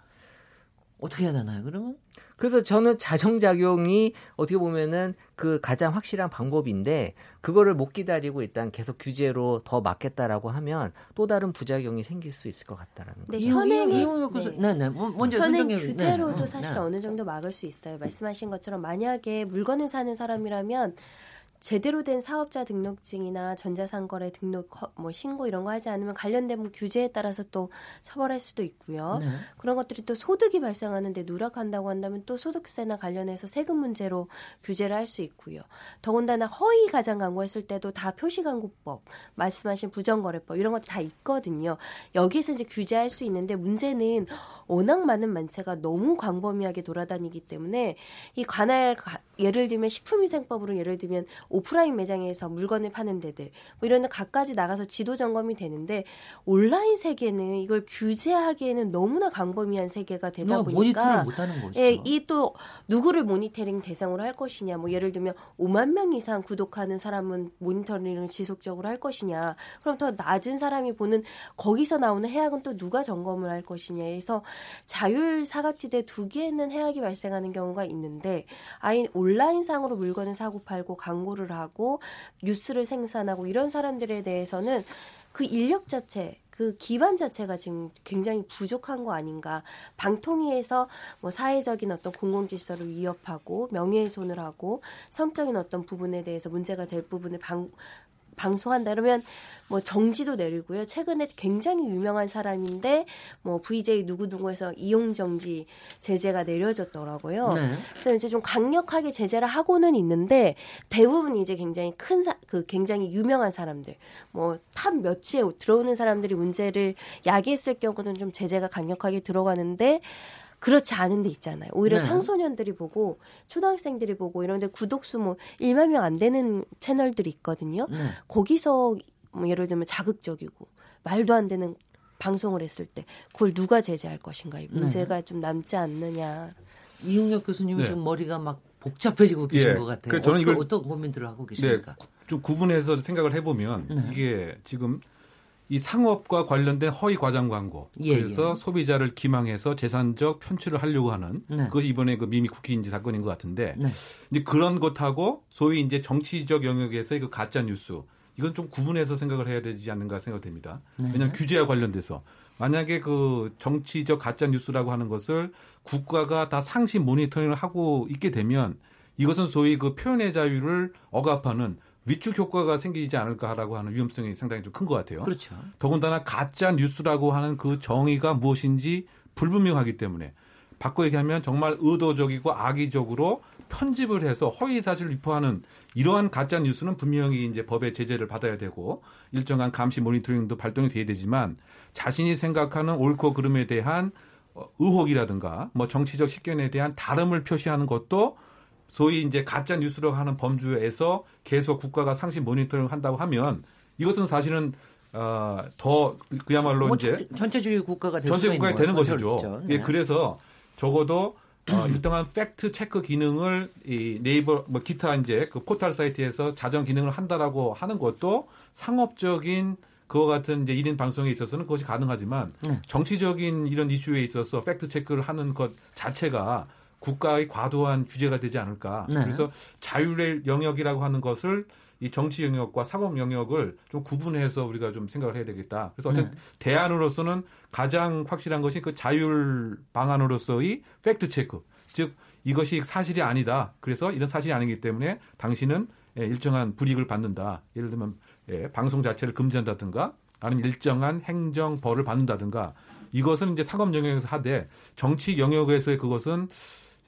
어떻게 해야 되나요? 그러면 그래서 저는 자정작용이 어떻게 보면은 그 가장 확실한 방법인데 그거를 못 기다리고 일단 계속 규제로 더 막겠다라고 하면 또 다른 부작용이 생길 수 있을 것 같다라는 거. 네, 현행의 이용- 네. 네, 네. 뭐- 먼저 현행 규제로도 네. 사실 네. 어느 정도 막을 수 있어요. 말씀하신 것처럼 만약에 물건을 사는 사람이라면 제대로 된 사업자 등록증이나 전자상거래 등록 허- 뭐 신고 이런 거 하지 않으면 관련된 뭐 규제에 따라서 또 처벌할 수도 있고요. 네. 그런 것들이 또 소득이 발생하는데 누락한다고 한다면 또 소득세나 관련해서 세금 문제로 규제를 할 수 있고요. 더군다나 허위 가장 광고했을 때도 다 표시광고법, 말씀하신 부정거래법 이런 것도 다 있거든요. 여기에서 이제 규제할 수 있는데 문제는 워낙 많은 만체가 너무 광범위하게 돌아다니기 때문에 이 관할 가- 예를 들면 식품위생법으로 예를 들면 오프라인 매장에서 물건을 파는 데들 뭐 이런 데 갖가지 나가서 지도 점검이 되는데 온라인 세계는 이걸 규제하기에는 너무나 광범위한 세계가 되다 뭐 보니까. 예, 이 또 누구를 모니터링 대상으로 할 것이냐. 뭐 예를 들면 5만 명 이상 구독하는 사람은 모니터링을 지속적으로 할 것이냐. 그럼 더 낮은 사람이 보는 거기서 나오는 해악은 또 누가 점검을 할 것이냐. 해서 자율 사각지대 두 개는 해악이 발생하는 경우가 있는데 아예 온 라인상으로 물건을 사고 팔고 광고를 하고 뉴스를 생산하고 이런 사람들에 대해서는 그 인력 자체 그 기반 자체가 지금 굉장히 부족한 거 아닌가. 방통위에서 뭐 사회적인 어떤 공공 질서를 위협하고 명예훼손을 하고 성적인 어떤 부분에 대해서 문제가 될 부분을 방, 방송한다 그러면 뭐 정지도 내리고요. 최근에 굉장히 유명한 사람인데 뭐 VJ 누구누구에서 이용 정지 제재가 내려졌더라고요. 네. 그래서 이제 좀 강력하게 제재를 하고는 있는데 대부분 이제 굉장히 큰 그 굉장히 유명한 사람들 뭐탑 몇치에 들어오는 사람들이 문제를 야기했을 경우는 좀 제재가 강력하게 들어가는데 그렇지 않은 데 있잖아요. 오히려 네. 청소년들이 보고 초등학생들이 보고 이런데 구독수 뭐 1만 명 안 되는 채널들이 있거든요. 네. 거기서 뭐 예를 들면 자극적이고 말도 안 되는 방송을 했을 때 그걸 누가 제재할 것인가 이 네. 문제가 좀 남지 않느냐. 이용혁 교수님은 네. 좀 머리가 막 복잡해지고 계신 예. 것 같아요. 그 저는 이걸- 어떤 고민들을 하고 네, 계십니까? 좀 구분해서 생각을 해보면 네. 이게 지금 이 상업과 관련된 허위 과장 광고 예, 그래서 예. 소비자를 기망해서 재산적 편취를 하려고 하는 네. 그것이 이번에 그 미미 쿠키인지 사건인 것 같은데 네. 이제 그런 것하고 소위 이제 정치적 영역에서의 그 가짜 뉴스 이건 좀 구분해서 생각을 해야 되지 않는가 생각됩니다. 네. 왜냐하면 규제와 관련돼서 만약에 그 정치적 가짜 뉴스라고 하는 것을 국가가 다 상시 모니터링을 하고 있게 되면 이것은 소위 그 표현의 자유를 억압하는 위축 효과가 생기지 않을까라고 하는 위험성이 상당히 좀 큰 것 같아요. 그렇죠. 더군다나 가짜 뉴스라고 하는 그 정의가 무엇인지 불분명하기 때문에 바꿔 얘기하면 정말 의도적이고 악의적으로 편집을 해서 허위 사실을 유포하는 이러한 가짜 뉴스는 분명히 이제 법의 제재를 받아야 되고 일정한 감시 모니터링도 발동이 돼야 되지만 자신이 생각하는 옳고 그름에 대한 어, 의혹이라든가 뭐 정치적 식견에 대한 다름을 표시하는 것도 소위 이제 가짜 뉴스라고 하는 범주에서 계속 국가가 상시 모니터링 한다고 하면 이것은 사실은 어, 더 그야말로 뭐 이제 전- 전체주의 국가가 될 전체 있는 되는. 것이죠. 그렇죠. 예, 네. 그래서 적어도 어, 일정한 팩트 체크 기능을 이 네이버 뭐 기타 이제 그 포털 사이트에서 자정 기능을 한다라고 하는 것도 상업적인 그와 같은 이제 1인 방송에 있어서는 그것이 가능하지만 네. 정치적인 이런 이슈에 있어서 팩트 체크를 하는 것 자체가 국가의 과도한 규제가 되지 않을까. 네. 그래서 자율의 영역이라고 하는 것을 이 정치 영역과 사법 영역을 좀 구분해서 우리가 좀 생각을 해야 되겠다. 그래서 어쨌든 네. 대안으로서는 가장 확실한 것이 그 자율 방안으로서의 팩트 체크. 즉 이것이 사실이 아니다. 그래서 이런 사실이 아니기 때문에 당신은 예, 일정한 불이익을 받는다. 예를 들면 예, 방송 자체를 금지한다든가 아니면 일정한 행정 벌을 받는다든가 이것은 이제 사법 영역에서 하되 정치 영역에서의 그것은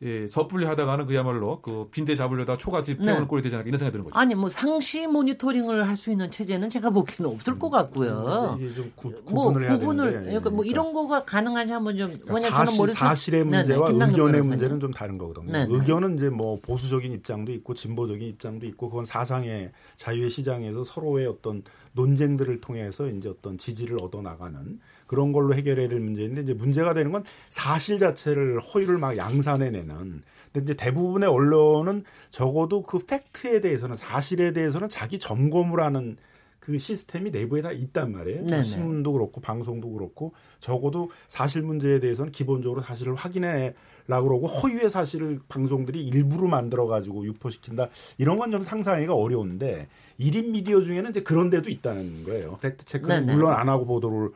예, 섣불리 하다가는 그야말로 그 빈대 잡으려다 초가집 네. 태우는 꼴이 되지 않을까 이런 생각이 드는 거죠. 아니 뭐 상시 모니터링을 할 수 있는 체제는 제가 보기에는 없을 것 같고요. 이게 좀 구, 뭐 구분을 해야 구분을 되는데 그러니까 뭐 이런 거가 가능한지 한번 좀 그러니까 사실, 저는 사실의 네, 네, 문제와 김남국 의견의. 문제는 좀 다른 거거든요. 네, 네. 의견은 이제 뭐 보수적인 입장도 있고 진보적인 입장도 있고 그건 사상의 자유의 시장에서 서로의 어떤 논쟁들을 통해서 이제 어떤 지지를 얻어 나가는 그런 걸로 해결해야 될 문제인데 이제 문제가 되는 건 사실 자체를 허위를 막 양산해내는 근데 이제 대부분의 언론은 적어도 그 팩트에 대해서는 사실에 대해서는 자기 점검을 하는 그 시스템이 내부에 다 있단 말이에요. 네네. 신문도 그렇고 방송도 그렇고 적어도 사실 문제에 대해서는 기본적으로 사실을 확인해 라고 그러고 허위의 사실을 방송들이 일부러 만들어 가지고 유포시킨다. 이런 건 좀 상상하기가 어려운데 1인 미디어 중에는 이제 그런 데도 있다는 거예요. 팩트 체크는 네네. 물론 안 하고 보도를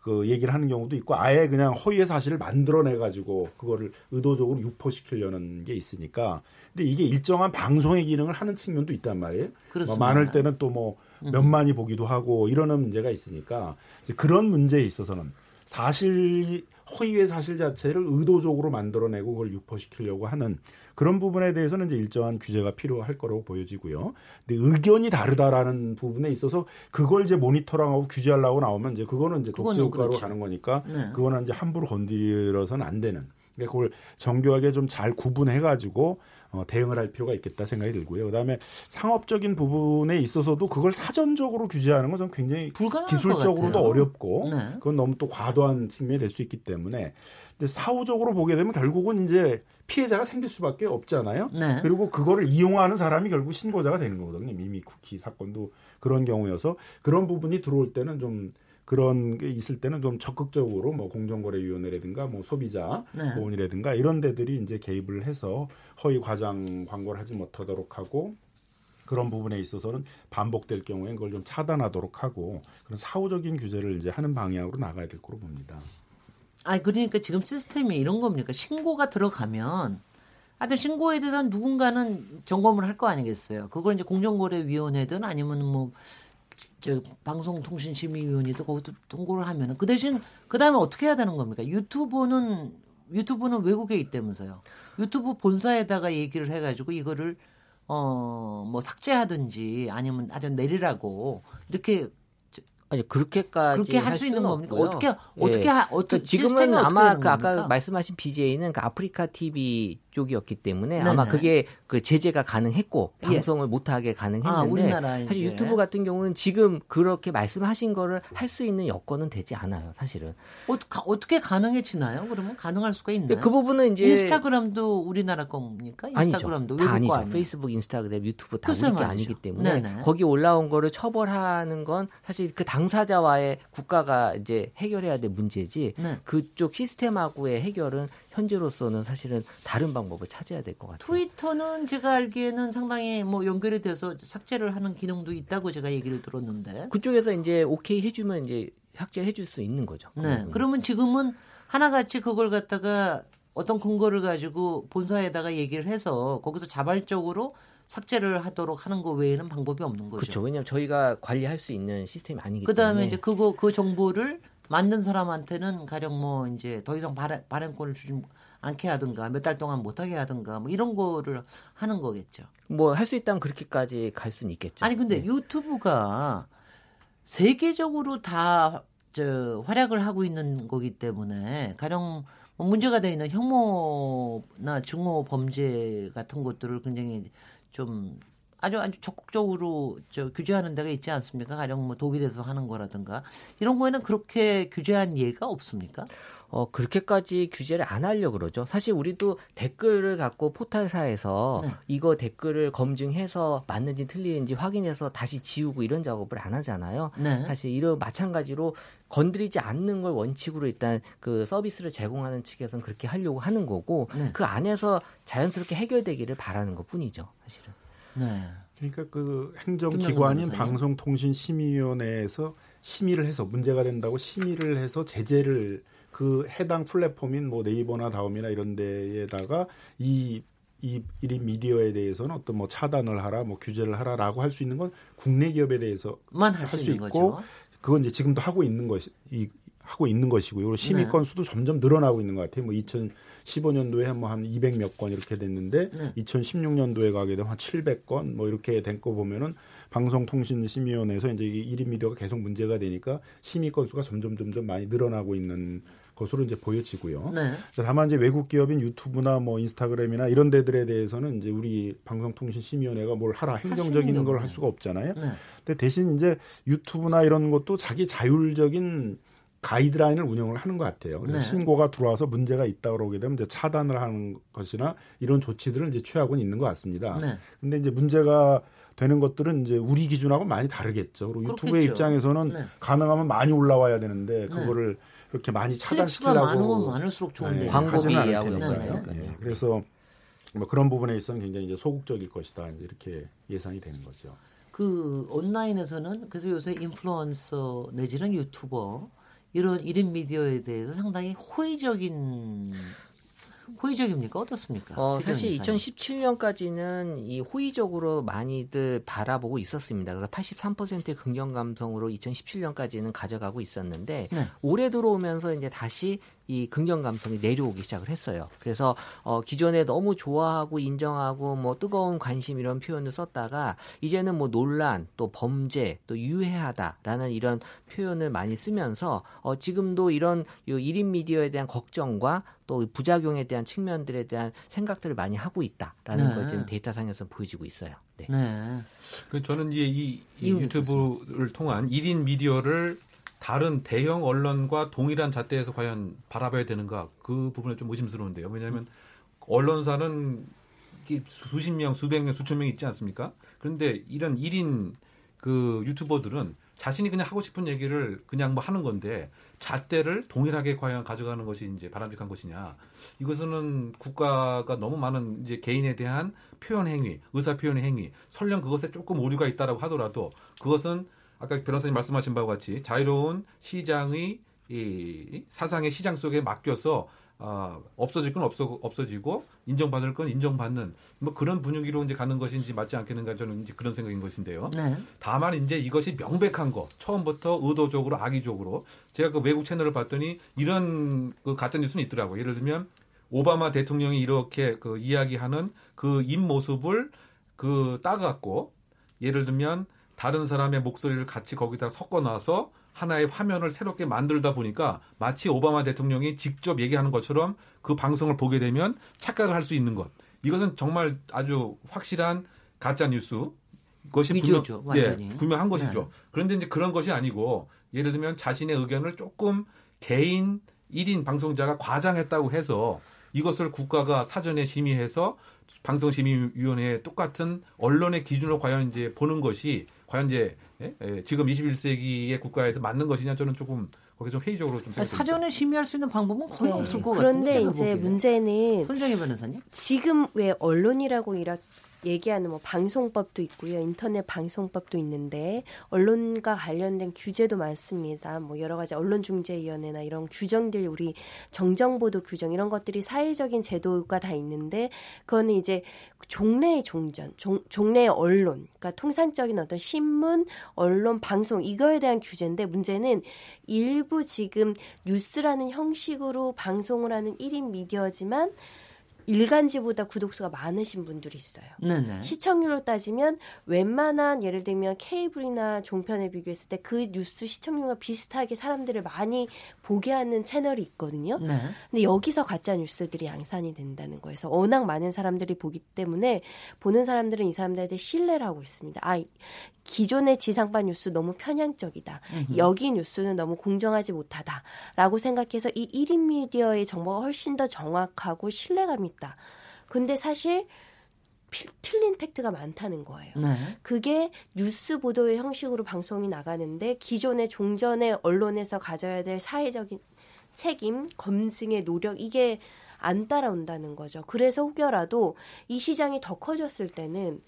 그 얘기를 하는 경우도 있고 아예 그냥 허위의 사실을 만들어내 가지고 그거를 의도적으로 유포시키려는 게 있으니까 근데 이게 일정한 방송의 기능을 하는 측면도 있단 말이에요. 뭐 그렇습니다. 많을 때는 또 뭐 몇만이 보기도 하고 이러는 문제가 있으니까 이제 그런 문제에 있어서는 사실 허위의 사실 자체를 의도적으로 만들어내고 그걸 유포시키려고 하는 그런 부분에 대해서는 이제 일정한 규제가 필요할 거라고 보여지고요. 근데 의견이 다르다라는 부분에 있어서 그걸 이제 모니터링하고 규제하려고 나오면 이제 그거는 이제 독재 효과로 그렇죠. 가는 거니까 네. 그거는 이제 함부로 건드려서는 안 되는 그러니까 그걸 정교하게 좀 잘 구분해 가지고 어, 대응을 할 필요가 있겠다 생각이 들고요. 그다음에 상업적인 부분에 있어서도 그걸 사전적으로 규제하는 건 굉장히 기술적으로도 어렵고 네. 그건 너무 또 과도한 측면이 될 수 있기 때문에 근데 사후적으로 보게 되면 결국은 이제 피해자가 생길 수밖에 없잖아요. 네. 그리고 그거를 이용하는 사람이 결국 신고자가 되는 거거든요. 미미 쿠키 사건도 그런 경우여서 그런 부분이 들어올 때는 좀 그런 게 있을 때는 좀 적극적으로 뭐 공정거래위원회라든가 뭐 소비자 네. 보훈이라든가 이런 데들이 이제 개입을 해서 허위 과장 광고를 하지 못하도록 하고 그런 부분에 있어서는 반복될 경우에 그걸 좀 차단하도록 하고 그런 사후적인 규제를 이제 하는 방향으로 나가야 될 거로 봅니다. 아, 그러니까 지금 시스템이 이런 겁니까? 신고가 들어가면 하여튼 신고에 대해서 누군가는 점검을 할 거 아니겠어요. 그걸 이제 공정거래위원회든 아니면 뭐, 저 방송통신심의위원회도 거기서 통고를 하면은 그 대신 그 다음에 어떻게 해야 되는 겁니까? 유튜브는 유튜브는 외국에 있다면서요. 유튜브 본사에다가 얘기를 해가지고 이거를 어 뭐 삭제하든지 아니면 아주 내리라고 이렇게 아니 그렇게까지 그렇게 할 수 있는 겁니까? 없고요. 어떻게 어떻게 예. 하, 어떻게 그러니까 지금은 아마 그 아까 말씀하신 BJ는 그 아프리카 TV 쪽이었기 때문에 네네. 아마 그게 그 제재가 가능했고 예. 방송을 못하게 가능했는데 아, 사실 유튜브 같은 경우는 지금 그렇게 말씀하신 거를 할 수 있는 여건은 되지 않아요, 사실은. 어, 떻게 가능해지나요? 그러면 가능할 수가 있나요? 그 부분은 이제 인스타그램도 우리나라 겁니까? 인스타그램도 아니죠. 다 아니죠. 아니에요? 페이스북, 인스타그램, 유튜브 다 우리 게 아니기 때문에 네네. 거기 올라온 거를 처벌하는 건 사실 그 당사자와의 국가가 이제 해결해야 될 문제지 네. 그쪽 시스템하고의 해결은 현재로서는 사실은 다른 방법을 찾아야 될 것 같아요. 트위터는 제가 알기에는 상당히 뭐 연결이 돼서 삭제를 하는 기능도 있다고 제가 얘기를 들었는데 그쪽에서 이제 오케이 해주면 이제 삭제해 줄 수 있는 거죠. 네. 그러면 지금은 하나같이 그걸 갖다가 어떤 근거를 가지고 본사에다가 얘기를 해서 거기서 자발적으로 삭제를 하도록 하는 거 외에는 방법이 없는 거죠. 그렇죠. 왜냐하면 저희가 관리할 수 있는 시스템이 아니기 그다음에 때문에. 이제 그거 그 정보를 만든 사람한테는 가령 뭐 이제 더 이상 발행, 발행권을 주지 않게 하든가 몇 달 동안 못하게 하든가 뭐 이런 거를 하는 거겠죠. 뭐 할 수 있다면 그렇게까지 갈 수는 있겠죠. 아니 근데 네. 유튜브가 세계적으로 다 저 활약을 하고 있는 거기 때문에 가령 뭐 문제가 돼 있는 혐오나 증오 범죄 같은 것들을 굉장히 좀 아주 아주 적극적으로 저 규제하는 데가 있지 않습니까? 가령 뭐 독일에서 하는 거라든가 이런 거에는 그렇게 규제한 예가 없습니까? 어, 그렇게까지 규제를 안 하려고 그러죠. 사실 우리도 댓글을 갖고 포털사에서 네. 이거 댓글을 검증해서 맞는지 틀리는지 확인해서 다시 지우고 이런 작업을 안 하잖아요. 네. 사실 이런 마찬가지로 건드리지 않는 걸 원칙으로 일단 그 서비스를 제공하는 측에서는 그렇게 하려고 하는 거고 네. 그 안에서 자연스럽게 해결되기를 바라는 것 뿐이죠, 사실은. 네. 그러니까 그 행정기관인 방송통신심의위원회에서 심의를 해서 문제가 된다고 심의를 해서 제재를 그 해당 플랫폼인 뭐 네이버나 다음이나 이런 데에다가 이, 이 1인 미디어에 대해서는 어떤 뭐 차단을 하라, 뭐 규제를 하라라고 할 수 있는 건 국내 기업에 대해서만 할 수 있고 거죠. 그건 이제 지금도 하고 있는 것이 이, 하고 있는 것이고요. 심의 네. 건수도 점점 늘어나고 있는 것 같아요. 뭐 2015년도에 뭐 한 200몇 건 이렇게 됐는데 네. 2016년도에 가게 되면 한 700건 뭐 이렇게 된 거 보면은 방송통신심의위원회에서 이제 이 1인 미디어가 계속 문제가 되니까 심의 건수가 점점 점점 많이 늘어나고 있는 것으로 이제 보여지고요. 네. 다만 이제 외국 기업인 유튜브나 뭐 인스타그램이나 이런 데들에 대해서는 이제 우리 방송통신심의위원회가 뭘 하라 행정적인 걸 할 수가 없잖아요. 네. 근데 대신 이제 유튜브나 이런 것도 자기 자율적인 가이드라인을 운영을 하는 것 같아요. 네. 신고가 들어와서 문제가 있다 그러게 되면 이제 차단을 하는 것이나 이런 조치들을 이제 취하고는 있는 것 같습니다. 네. 근데 이제 문제가 되는 것들은 이제 우리 기준하고 많이 다르겠죠. 그리고 유튜브의 입장에서는 네. 가능하면 많이 올라와야 되는데 네. 그거를 그렇게 많이 차단시키려고 많으면 많을수록 좋은데 네, 광고비하고 네. 네. 그래서 뭐 그런 부분에 있어서는 굉장히 이제 소극적일 것이다 이렇게 예상이 되는 거죠. 그 온라인에서는 그래서 요새 인플루언서 내지는 유튜버 이런 1인 미디어에 대해서 상당히 호의적인 호의적입니까? 어떻습니까? 어, 사실 2017년까지는 이 호의적으로 많이들 바라보고 있었습니다. 그래서 83%의 긍정 감성으로 2017년까지는 가져가고 있었는데 네. 올해 들어오면서 이제 다시 이 긍정 감성이 내려오기 시작을 했어요. 그래서 어 기존에 너무 좋아하고 인정하고 뭐 뜨거운 관심 이런 표현을 썼다가 이제는 뭐 논란 또 범죄 또 유해하다라는 이런 표현을 많이 쓰면서 어 지금도 이런 요 1인 미디어에 대한 걱정과 또 부작용에 대한 측면들에 대한 생각들을 많이 하고 있다라는 네. 걸 지금 데이터상에서 보여지고 있어요. 네. 네. 그 저는 이제 이, 이 유튜브를 통한 1인 미디어를 다른 대형 언론과 동일한 잣대에서 과연 바라봐야 되는가 그 부분에 좀 의심스러운데요. 왜냐하면 언론사는 수십 명, 수백 명, 수천 명 있지 않습니까? 그런데 이런 1인 그 유튜버들은 자신이 그냥 하고 싶은 얘기를 그냥 뭐 하는 건데 잣대를 동일하게 과연 가져가는 것이 이제 바람직한 것이냐. 이것은 국가가 너무 많은 이제 개인에 대한 표현 행위, 의사 표현의 행위, 설령 그것에 조금 오류가 있다라고 하더라도 그것은 아까 변호사님 말씀하신 바와 같이 자유로운 시장의 이 사상의 시장 속에 맡겨서 아, 없어질 건 없어, 없어지고 인정받을 건 인정받는 뭐 그런 분위기로 이제 가는 것인지 맞지 않겠는가 저는 이제 그런 생각인 것인데요. 네. 다만 이제 이것이 명백한 거 처음부터 의도적으로 악의적으로 제가 그 외국 채널을 봤더니 이런 그 가짜 뉴스는 있더라고. 요 예를 들면 오바마 대통령이 이렇게 그 이야기하는 그 입 모습을 그 따갖고 예를 들면 다른 사람의 목소리를 같이 거기다 섞어 놔서 하나의 화면을 새롭게 만들다 보니까 마치 오바마 대통령이 직접 얘기하는 것처럼 그 방송을 보게 되면 착각을 할 수 있는 것. 이것은 정말 아주 확실한 가짜 뉴스. 것이 분명. 예, 분명한 것이죠. 네. 그런데 이제 그런 것이 아니고 예를 들면 자신의 의견을 조금 개인 1인 방송자가 과장했다고 해서 이것을 국가가 사전에 심의해서 방송심의위원회에 똑같은 언론의 기준으로 과연 이제 보는 것이 과연 이제 예? 예, 지금 21세기의 국가에서 맞는 것이냐 저는 조금 거기 좀 회의적으로 좀. 사전에 심의할 수 있는 방법은 거의 네. 없을 것 같은데. 그런데 이제 보기에는. 문제는 손정희 변호사님. 지금 왜 언론이라고 이라 얘기하는 뭐 방송법도 있고요. 인터넷 방송법도 있는데 언론과 관련된 규제도 많습니다. 뭐 여러 가지 언론중재위원회나 이런 규정들 우리 정정보도 규정 이런 것들이 사회적인 제도가 다 있는데 그거는 이제 종래의 종전, 종, 종래의 언론, 그러니까 통상적인 어떤 신문, 언론, 방송 이거에 대한 규제인데 문제는 일부 지금 뉴스라는 형식으로 방송을 하는 1인 미디어지만 일간지보다 구독수가 많으신 분들이 있어요. 네네. 시청률로 따지면 웬만한 예를 들면 케이블이나 종편에 비교했을 때 그 뉴스 시청률과 비슷하게 사람들을 많이 보게 하는 채널이 있거든요. 네. 근데 여기서 가짜 뉴스들이 양산이 된다는 거에서 워낙 많은 사람들이 보기 때문에 보는 사람들은 이 사람들에 대해 신뢰를 하고 있습니다. 아, 기존의 지상파 뉴스 너무 편향적이다. 여기 뉴스는 너무 공정하지 못하다라고 생각해서 이 1인 미디어의 정보가 훨씬 더 정확하고 신뢰감 있다. 근데 사실 피- 틀린 팩트가 많다는 거예요. 네. 그게 뉴스 보도의 형식으로 방송이 나가는데 기존의 종전의 언론에서 가져야 될 사회적인 책임, 검증의 노력 이게 안 따라온다는 거죠. 그래서 혹여라도 이 시장이 더 커졌을 때는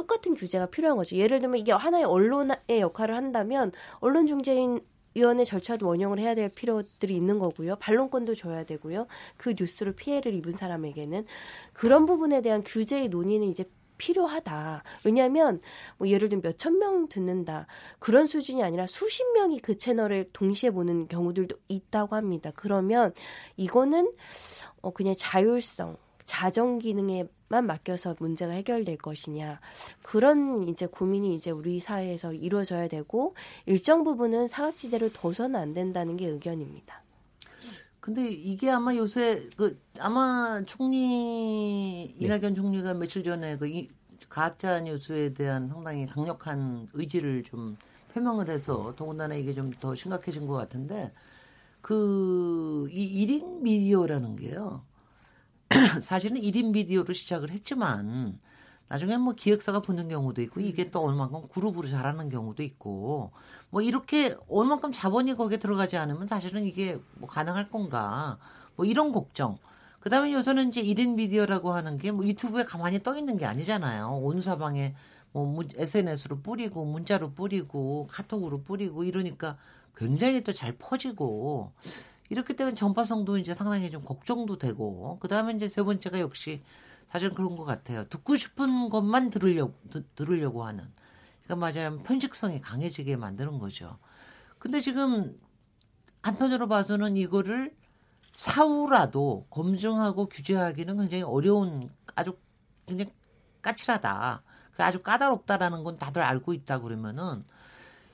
똑같은 규제가 필요한 거죠. 예를 들면 이게 하나의 언론의 역할을 한다면 언론 중재인 위원회 절차도 원용을 해야 될 필요들이 있는 거고요. 반론권도 줘야 되고요. 그 뉴스로 피해를 입은 사람에게는 그런 부분에 대한 규제의 논의는 이제 필요하다. 왜냐하면 뭐 예를 들면 몇천 명 듣는다 그런 수준이 아니라 수십 명이 그 채널을 동시에 보는 경우들도 있다고 합니다. 그러면 이거는 어 그냥 자율성, 자정 기능에 만 맡겨서 문제가 해결될 것이냐 그런 이제 고민이 이제 우리 사회에서 이루어져야 되고 일정 부분은 사각지대로 둬서는 안 된다는 게 의견입니다. 근데 이게 아마 요새 그 아마 총리 이낙연 총리가 며칠 전에 그 이, 가짜 뉴스에 대한 상당히 강력한 의지를 좀 표명을 해서 더군다나 이게 좀 더 심각해진 것 같은데 그이 1인 미디어라는 게요. 사실은 1인 미디어로 시작을 했지만 나중에 뭐 기획사가 보는 경우도 있고 이게 또 얼마큼 그룹으로 자라는 경우도 있고 뭐 이렇게 얼만큼 자본이 거기에 들어가지 않으면 사실은 이게 뭐 가능할 건가 뭐 이런 걱정. 그다음에 요새는 이제 1인 미디어라고 하는 게 뭐 유튜브에 가만히 떠 있는 게 아니잖아요. 온 사방에 뭐 SNS로 뿌리고 문자로 뿌리고 카톡으로 뿌리고 이러니까 굉장히 또 잘 퍼지고 이렇기 때문에 전파성도 이제 상당히 좀 걱정도 되고 그다음에 이제 세 번째가 역시 사실 그런 것 같아요. 듣고 싶은 것만 들으려고 드- 들으려고 하는. 그러니까 맞아요. 편식성이 강해지게 만드는 거죠. 근데 지금 한편으로 봐서는 이거를 사후라도 검증하고 규제하기는 굉장히 어려운 아주 굉장히 까칠하다. 그 아주 까다롭다라는 건 다들 알고 있다 그러면은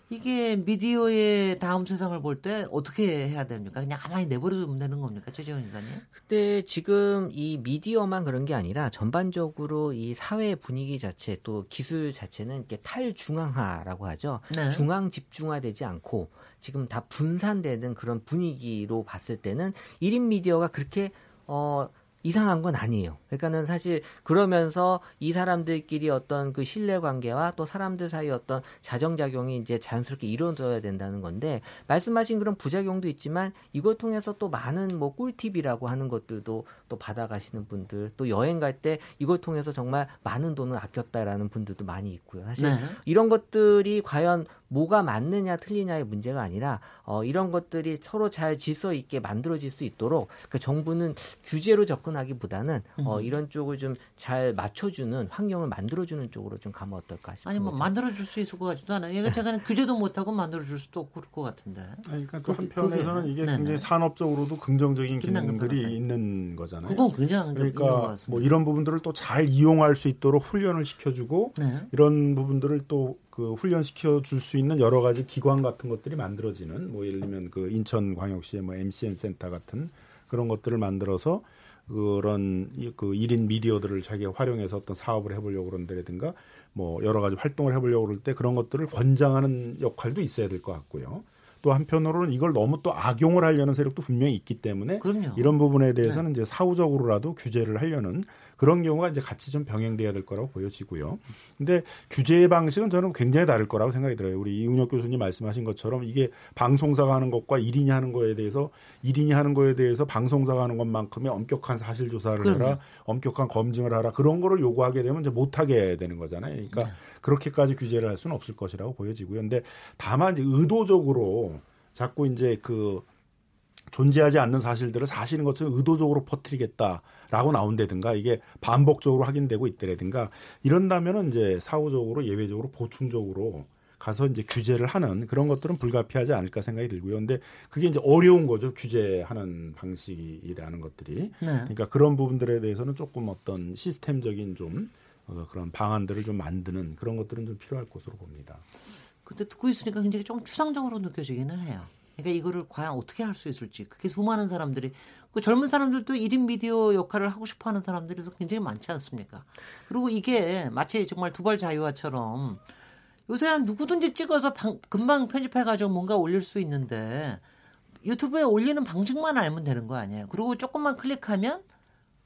이게 미디어의 다음 세상을 볼 때 어떻게 해야 됩니까? 그냥 가만히 내버려두면 되는 겁니까, 최재원 이사님? 근데 지금 이 미디어만 그런 게 아니라 전반적으로 이 사회 분위기 자체 또 기술 자체는 이렇게 탈중앙화라고 하죠. 네. 중앙 집중화되지 않고 지금 다 분산되는 그런 분위기로 봤을 때는 1인 미디어가 그렇게 어 이상한 건 아니에요. 그러니까는 사실 그러면서 이 사람들끼리 어떤 그 신뢰 관계와 또 사람들 사이 어떤 자정작용이 이제 자연스럽게 이루어져야 된다는 건데 말씀하신 그런 부작용도 있지만 이걸 통해서 또 많은 뭐 꿀팁이라고 하는 것들도 또 받아가시는 분들 또 여행 갈 때 이걸 통해서 정말 많은 돈을 아꼈다라는 분들도 많이 있고요. 사실 네. 이런 것들이 과연 뭐가 맞느냐 틀리냐의 문제가 아니라 어, 이런 것들이 서로 잘 질서 있게 만들어질 수 있도록 그 정부는 규제로 접근하기보다는 어, 이런 쪽을 좀 잘 맞춰주는 환경을 만들어주는 쪽으로 좀 가면 어떨까 싶습니다. 아니 뭐 만들어줄 수 있을 것 같지도 않아요. 얘가 제가 규제도 못하고 만들어줄 수도 없고 그럴 것 같은데. 아니, 그러니까 또 한편에서는 거기에는- 이게 네네. 굉장히 산업적으로도 긍정적인 기능들이. 있는 거잖아요. 그건 것 그러니까 같습니다. 뭐 이런 부분들을 또 잘 이용할 수 있도록 훈련을 시켜주고 네. 이런 부분들을 또 그 훈련시켜 줄 수 있는 여러 가지 기관 같은 것들이 만들어지는 뭐 예를 들면 그 인천광역시의 뭐 MCN 센터 같은 그런 것들을 만들어서 그런 이- 그 1인 미디어들을 자기가 활용해서 어떤 사업을 해보려고 그런다든가 뭐 여러 가지 활동을 해보려고 그럴 때 그런 것들을 권장하는 역할도 있어야 될 것 같고요. 또 한편으로는 이걸 너무 또 악용을 하려는 세력도 분명히 있기 때문에 그럼요. 이런 부분에 네. 대해서는 이제 사후적으로라도 규제를 하려는 그런 경우가 이제 같이 좀 병행돼야 될 거라고 보여지고요. 근데 규제의 방식은 저는 굉장히 다를 거라고 생각이 들어요. 우리 이은혁 교수님 말씀하신 것처럼 이게 방송사가 하는 것과 1인이 하는 거에 대해서 1인이 하는 거에 대해서 방송사가 하는 것만큼의 엄격한 사실 조사를 그럼요. 해라, 엄격한 검증을 하라 그런 거를 요구하게 되면 이제 못 하게 되는 거잖아요. 그러니까 네. 그렇게까지 규제를 할 수는 없을 것이라고 보여지고요. 근데 다만 이제 의도적으로 자꾸 이제 그 존재하지 않는 사실들을 사실인 것처럼 의도적으로 퍼뜨리겠다라고 나온다든가 이게 반복적으로 확인되고 있더라든가 이런다면은 이제 사후적으로 예외적으로 보충적으로 가서 이제 규제를 하는 그런 것들은 불가피하지 않을까 생각이 들고요. 근데 그게 이제 어려운 거죠. 규제하는 방식이라는 것들이. 네. 그러니까 그런 부분들에 대해서는 조금 어떤 시스템적인 좀 어, 그런 방안들을 좀 만드는 그런 것들은 좀 필요할 것으로 봅니다. 근데 듣고 있으니까 굉장히 좀 추상적으로 느껴지기는 해요. 그러니까 이거를 과연 어떻게 할 수 있을지 그게 수많은 사람들이 그 젊은 사람들도 1인 미디어 역할을 하고 싶어 하는 사람들이 굉장히 많지 않습니까? 그리고 이게 마치 정말 두발 자유화처럼 요새 한 누구든지 찍어서 방- 금방 편집해가지고 뭔가 올릴 수 있는데 유튜브에 올리는 방식만 알면 되는 거 아니에요? 그리고 조금만 클릭하면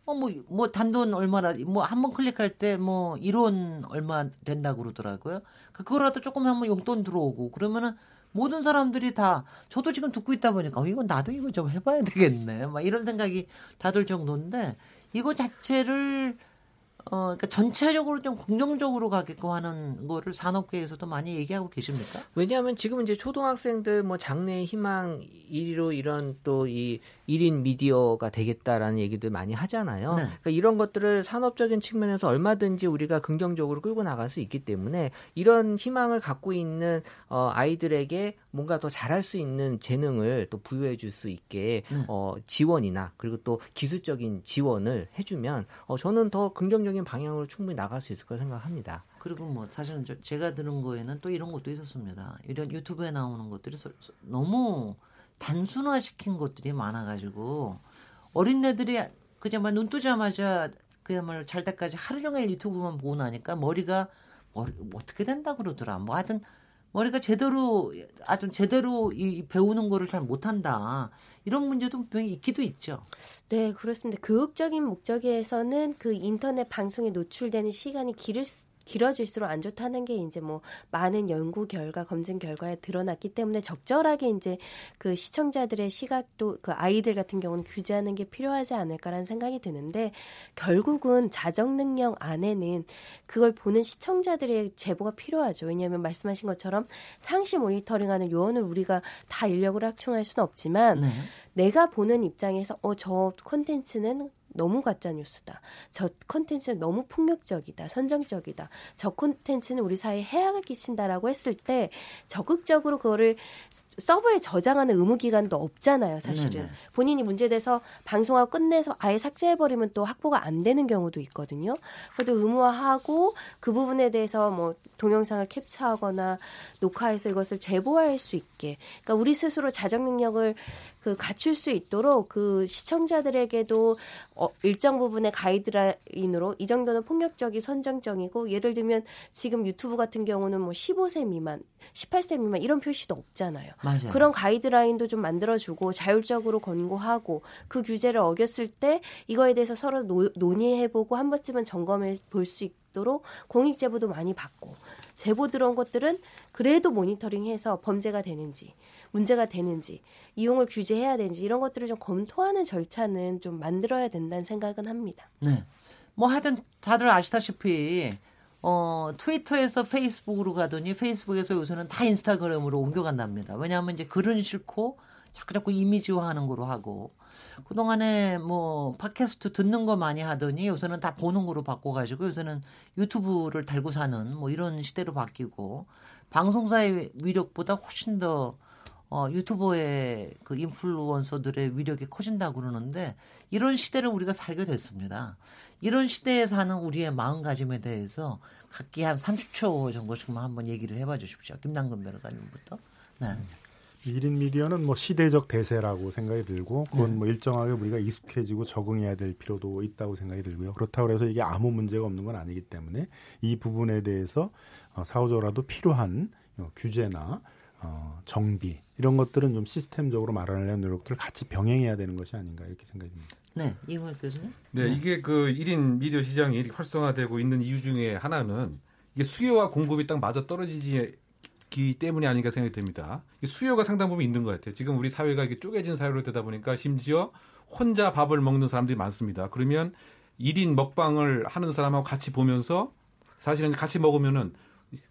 어, 뭐, 뭐, 단돈 얼마나, 뭐, 한 번 클릭할 때, 뭐, 1원 얼마 된다고 그러더라고요. 그거라도 조금 하면 용돈 들어오고, 그러면은 모든 사람들이 다, 저도 지금 듣고 있다 보니까, 어, 이거 나도 이거 좀 해봐야 되겠네. 막 이런 생각이 다 들 정도인데, 이거 자체를, 어, 그러니까 전체적으로 좀 긍정적으로 가게끔 하는 거를 산업계에서도 많이 얘기하고 계십니까? 왜냐하면 지금 이제 초등학생들 뭐 장래 희망 1위로 이런 또 이 1인 미디어가 되겠다라는 얘기들 많이 하잖아요. 네. 그러니까 이런 것들을 산업적인 측면에서 얼마든지 우리가 긍정적으로 끌고 나갈 수 있기 때문에 이런 희망을 갖고 있는 어, 아이들에게 뭔가 더 잘할 수 있는 재능을 또 부여해 줄 수 있게 네. 어, 지원이나 그리고 또 기술적인 지원을 해주면 어, 저는 더 긍정적인 방향으로 충분히 나갈 수 있을 거라 생각합니다. 그리고 뭐 사실은 저- 제가 들은 거에는 또 이런 것도 있었습니다. 이런 유튜브에 나오는 것들이 너무 단순화시킨 것들이 많아가지고 어린애들이 그냥 막눈 뜨자마자 그야말로 잘 때까지 하루 종일 유튜브만 보고 나니까 머리가 머리, 뭐 어떻게 된다 그러더라. 뭐 하여튼 머리가 제대로 아주 제대로 이 배우는 거를 잘 못한다. 이런 문제도 분명히 있기도 있죠. 네, 그렇습니다. 교육적인 목적에서는 그 인터넷 방송에 노출되는 시간이 길을 수- 길어질수록 안 좋다는 게 이제 뭐 많은 연구 결과, 검증 결과에 드러났기 때문에 적절하게 이제 그 시청자들의 시각도 그 아이들 같은 경우는 규제하는 게 필요하지 않을까라는 생각이 드는데 결국은 자정 능력 안에는 그걸 보는 시청자들의 제보가 필요하죠. 왜냐하면 말씀하신 것처럼 상시 모니터링하는 요원을 우리가 다 인력을 확충할 수는 없지만 네. 내가 보는 입장에서 어 저 콘텐츠는 너무 가짜 뉴스다. 저 컨텐츠는 너무 폭력적이다. 선정적이다. 저 컨텐츠는 우리 사회에 해악을 끼친다라고 했을 때 적극적으로 그거를 서버에 저장하는 의무 기간도 없잖아요, 사실은. 네네. 본인이 문제돼서 방송하고 끝내서 아예 삭제해 버리면 또 확보가 안 되는 경우도 있거든요. 그래도 의무화하고 그 부분에 대해서 뭐 동영상을 캡처하거나 녹화해서 이것을 제보할 수 있게. 그러니까 우리 스스로 자정 능력을 그 갖출 수 있도록 그 시청자들에게도 어, 일정 부분의 가이드라인으로 이 정도는 폭력적이 선정적이고 예를 들면 지금 유튜브 같은 경우는 뭐 15세 미만, 18세 미만 이런 표시도 없잖아요. 맞아요. 그런 가이드라인도 좀 만들어주고 자율적으로 권고하고 그 규제를 어겼을 때 이거에 대해서 서로 노, 논의해보고 한 번쯤은 점검해 볼 수 있도록 공익 제보도 많이 받고 제보 들어온 것들은 그래도 모니터링해서 범죄가 되는지 문제가 되는지 이용을 규제해야 되는지 이런 것들을 좀 검토하는 절차는 좀 만들어야 된다는 생각은 합니다. 네. 뭐 하여튼 다들 아시다시피 어, 트위터에서 페이스북으로 가더니 페이스북에서 요새는 다 인스타그램으로 옮겨간답니다. 왜냐하면 이제 글은 싫고 자꾸 자꾸 이미지화 하는 거로 하고 그동안에 뭐 팟캐스트 듣는 거 많이 하더니 요새는 다 보는 거로 바꿔가지고 요새는 유튜브를 달고 사는 뭐 이런 시대로 바뀌고 방송사의 위력보다 훨씬 더 어, 유튜버의 그 인플루언서들의 위력이 커진다고 그러는데 이런 시대를 우리가 살게 됐습니다. 이런 시대에 사는 우리의 마음가짐에 대해서 각기 한 30초 정도씩만 한번 얘기를 해봐 주십시오. 김남근 변호사님부터. 네. 1인 미디어는 뭐 시대적 대세라고 생각이 들고 그건 네. 뭐 일정하게 우리가 익숙해지고 적응해야 될 필요도 있다고 생각이 들고요. 그렇다고 해서 이게 아무 문제가 없는 건 아니기 때문에 이 부분에 대해서 어, 사후적으로라도 필요한 어, 규제나 어, 정비 이런 것들은 좀 시스템적으로 마련하려는 노력들을 같이 병행해야 되는 것이 아닌가 이렇게 생각이 듭니다. 네. 이광 교수님. 네, 이게 그 1인 미디어 시장이 이렇게 활성화되고 있는 이유 중에 하나는 이게 수요와 공급이 딱 맞아 떨어지기 때문이 아닌가 생각이 듭니다. 이 수요가 상당 부분 있는 것 같아요. 지금 우리 사회가 이게 쪼개진 사회로 되다 보니까 심지어 혼자 밥을 먹는 사람들이 많습니다. 그러면 1인 먹방을 하는 사람하고 같이 보면서 사실은 같이 먹으면은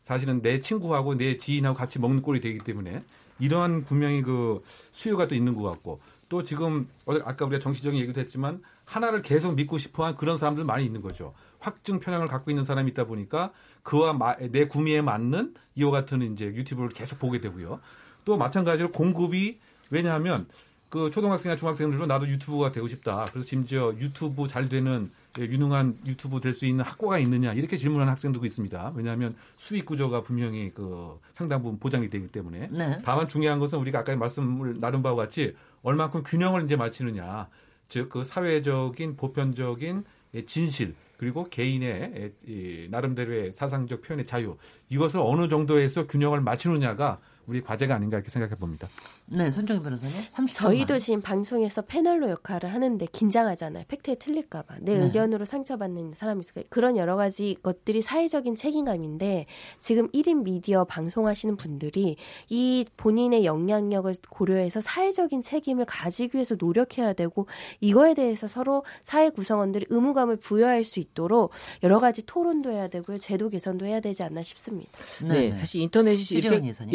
사실은 내 친구하고 내 지인하고 같이 먹는 꼴이 되기 때문에 이러한 분명히 그 수요가 또 있는 것 같고 또 지금 어, 아까 우리가 정치적인 얘기도 했지만 하나를 계속 믿고 싶어한 그런 사람들 많이 있는 거죠. 확증 편향을 갖고 있는 사람이 있다 보니까 그와 마- 내 구미에 맞는 이와 같은 이제 유튜브를 계속 보게 되고요. 또 마찬가지로 공급이 왜냐하면 그 초등학생이나 중학생들도 나도 유튜브가 되고 싶다. 그래서 심지어 유튜브 잘 되는 예, 유능한 유튜브 될 수 있는 학과가 있느냐 이렇게 질문하는 학생들도 있습니다. 왜냐하면 수익 구조가 분명히 그 상당 부분 보장이 되기 때문에 네. 다만 중요한 것은 우리가 아까 말씀을 나눈 바와 같이 얼만큼 균형을 이제 맞추느냐. 즉 그 사회적인 보편적인 예, 진실 그리고 개인의 예, 이 나름대로의 사상적 표현의 자유 이것을 어느 정도에서 균형을 맞추느냐가 우리 과제가 아닌가 이렇게 생각해 봅니다. 네. 손정희 변호사님. 30초. 저희도 지금 방송에서 패널로 역할을 하는데 긴장하잖아요. 팩트에 틀릴까봐. 내 네. 의견으로 상처받는 사람이 있을까. 그런 여러 가지 것들이 사회적인 책임감인데 지금 1인 미디어 방송하시는 분들이 이 본인의 영향력을 고려해서 사회적인 책임을 가지기 위해서 노력해야 되고 이거에 대해서 서로 사회 구성원들이 의무감을 부여할 수 있도록 여러 가지 토론도 해야 되고요. 제도 개선도 해야 되지 않나 싶습니다. 네, 사실 인터넷이 이렇게, 예사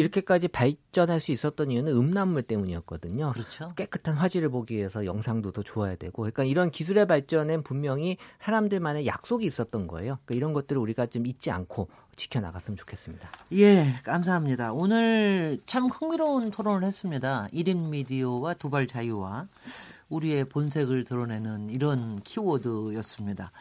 님. 이렇게까지 발전할 수 있었던 이유는 음란물 때문이었거든요. 그렇죠. 깨끗한 화질을 보기 위해서 영상도 더 좋아야 되고, 그러니까 이런 기술의 발전엔 분명히 사람들만의 약속이 있었던 거예요. 그러니까 이런 것들을 우리가 좀 잊지 않고 지켜나갔으면 좋겠습니다. 예, 감사합니다. 오늘 참 흥미로운 토론을 했습니다. 1인 미디어와 두발 자유와 우리의 본색을 드러내는 이런 키워드였습니다.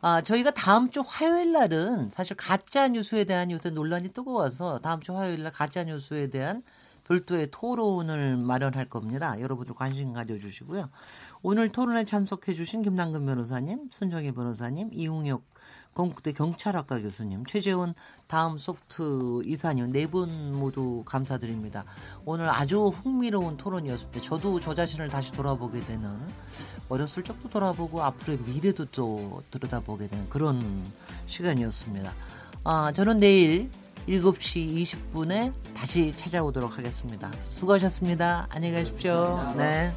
아, 저희가 다음 주 화요일 날은 사실 가짜 뉴스에 대한 요새 논란이 뜨거워서 다음 주 화요일 날 가짜 뉴스에 대한 별도의 토론을 마련할 겁니다. 여러분들 관심 가져주시고요. 오늘 토론에 참석해주신 김남근 변호사님, 손정희 변호사님, 이웅혁 건국대 경찰학과 교수님, 최재훈 다음 소프트 이사님 네 분 모두 감사드립니다. 오늘 아주 흥미로운 토론이었습니다. 저도 저 자신을 다시 돌아보게 되는 어렸을 적도 돌아보고 앞으로의 미래도 또 들여다보게 되는 그런 시간이었습니다. 아, 저는 내일 7시 20분에 다시 찾아오도록 하겠습니다. 수고하셨습니다. 안녕히 가십시오. 네.